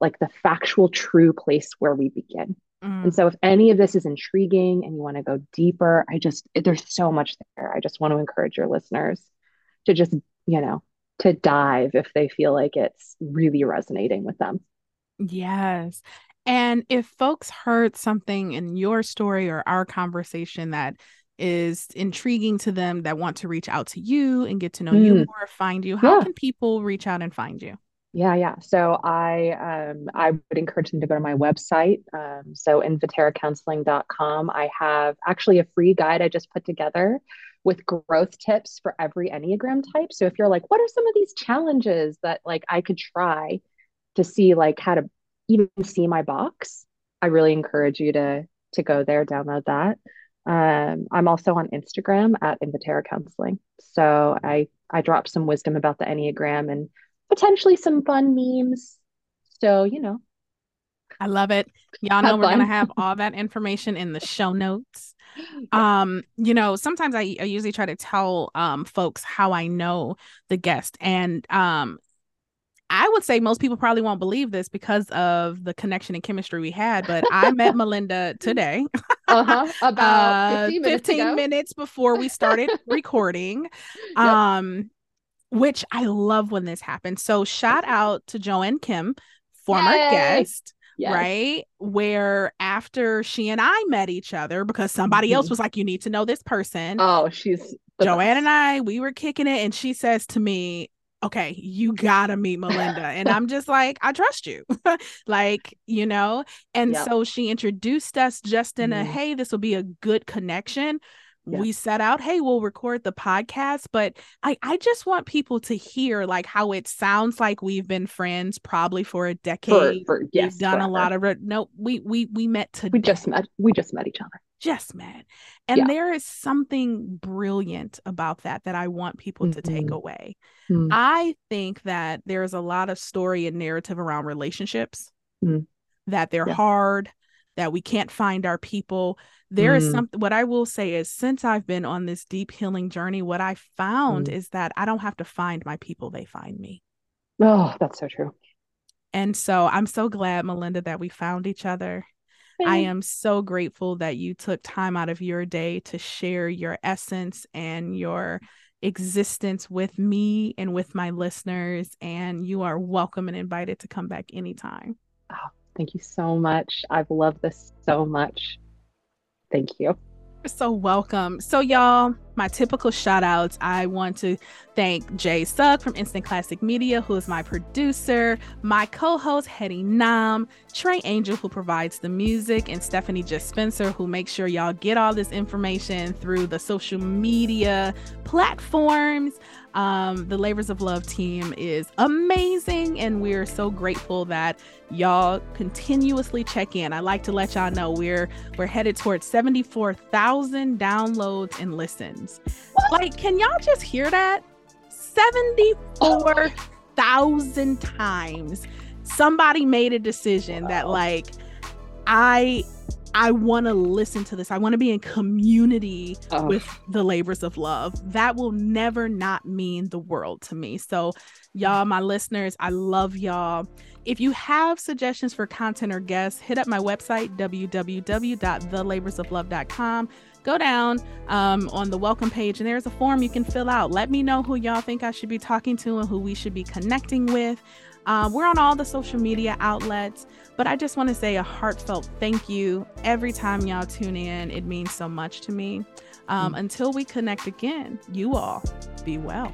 like the factual true place where we begin mm. and so if any of this is intriguing and you want to go deeper i just there's so much there i just want to encourage your listeners to just you know to dive if they feel like it's really resonating with them. Yes. And if folks heard something in your story or our conversation that is intriguing to them that want to reach out to you and get to know mm. you more, find you, how yeah. can people reach out and find you? Yeah, yeah. So I um I would encourage them to go to my website. Um, so inviterracounseling.com. I have actually a free guide I just put together with growth tips for every Enneagram type. So if you're like, what are some of these challenges that like I could try to see like how to even see my box, I really encourage you to to go there, download that. Um, I'm also on Instagram at Inviterra Counseling. So I I drop some wisdom about the Enneagram and potentially some fun memes. So, you know. I love it. Y'all know we're going to have all that information in the show notes. Um, you know, sometimes I, I usually try to tell um folks how I know the guest and um I would say most people probably won't believe this because of the connection and chemistry we had, but I met Melinda today. uh-huh. About 15, uh, minutes, 15 minutes, before we started recording. Yep. Um, which I love when this happens. So shout out to Joanne Kim, former Yay! guest. Yes. right? Where after she and I met each other, because somebody mm-hmm. else was like, You need to know this person. Oh, she's Joanne best. and I, we were kicking it, and she says to me, Okay, you gotta meet Melinda. and I'm just like, I trust you. like, you know, and yep. so she introduced us just in mm-hmm. a hey, this will be a good connection we set out hey we'll record the podcast but i i just want people to hear like how it sounds like we've been friends probably for a decade for, for, yes, we've done forever. a lot of it no we we we met today we just met we just met each other just met and yeah. there is something brilliant about that that i want people mm-hmm. to take mm-hmm. away mm-hmm. i think that there's a lot of story and narrative around relationships mm-hmm. that they're yeah. hard that we can't find our people there mm. is something what I will say is since I've been on this deep healing journey, what I found mm. is that I don't have to find my people, they find me. Oh, that's so true. And so I'm so glad, Melinda, that we found each other. I am so grateful that you took time out of your day to share your essence and your existence with me and with my listeners. And you are welcome and invited to come back anytime. Oh, thank you so much. I've loved this so much. Thank you. So welcome. So y'all, my typical shout outs. I want to thank Jay Sugg from Instant Classic Media, who is my producer, my co host, Hetty Nam, Trey Angel, who provides the music, and Stephanie Just Spencer, who makes sure y'all get all this information through the social media platforms. Um, the Labors of Love team is amazing, and we're so grateful that y'all continuously check in. I like to let y'all know we're we're headed towards 74,000 downloads and listens. Like, can y'all just hear that? 74,000 times somebody made a decision that like I I want to listen to this. I want to be in community oh. with the labors of love. That will never not mean the world to me. So, y'all, my listeners, I love y'all. If you have suggestions for content or guests, hit up my website, www.thelaborsoflove.com. Go down um, on the welcome page, and there's a form you can fill out. Let me know who y'all think I should be talking to and who we should be connecting with. Um, we're on all the social media outlets, but I just want to say a heartfelt thank you every time y'all tune in. It means so much to me. Um, mm. Until we connect again, you all be well.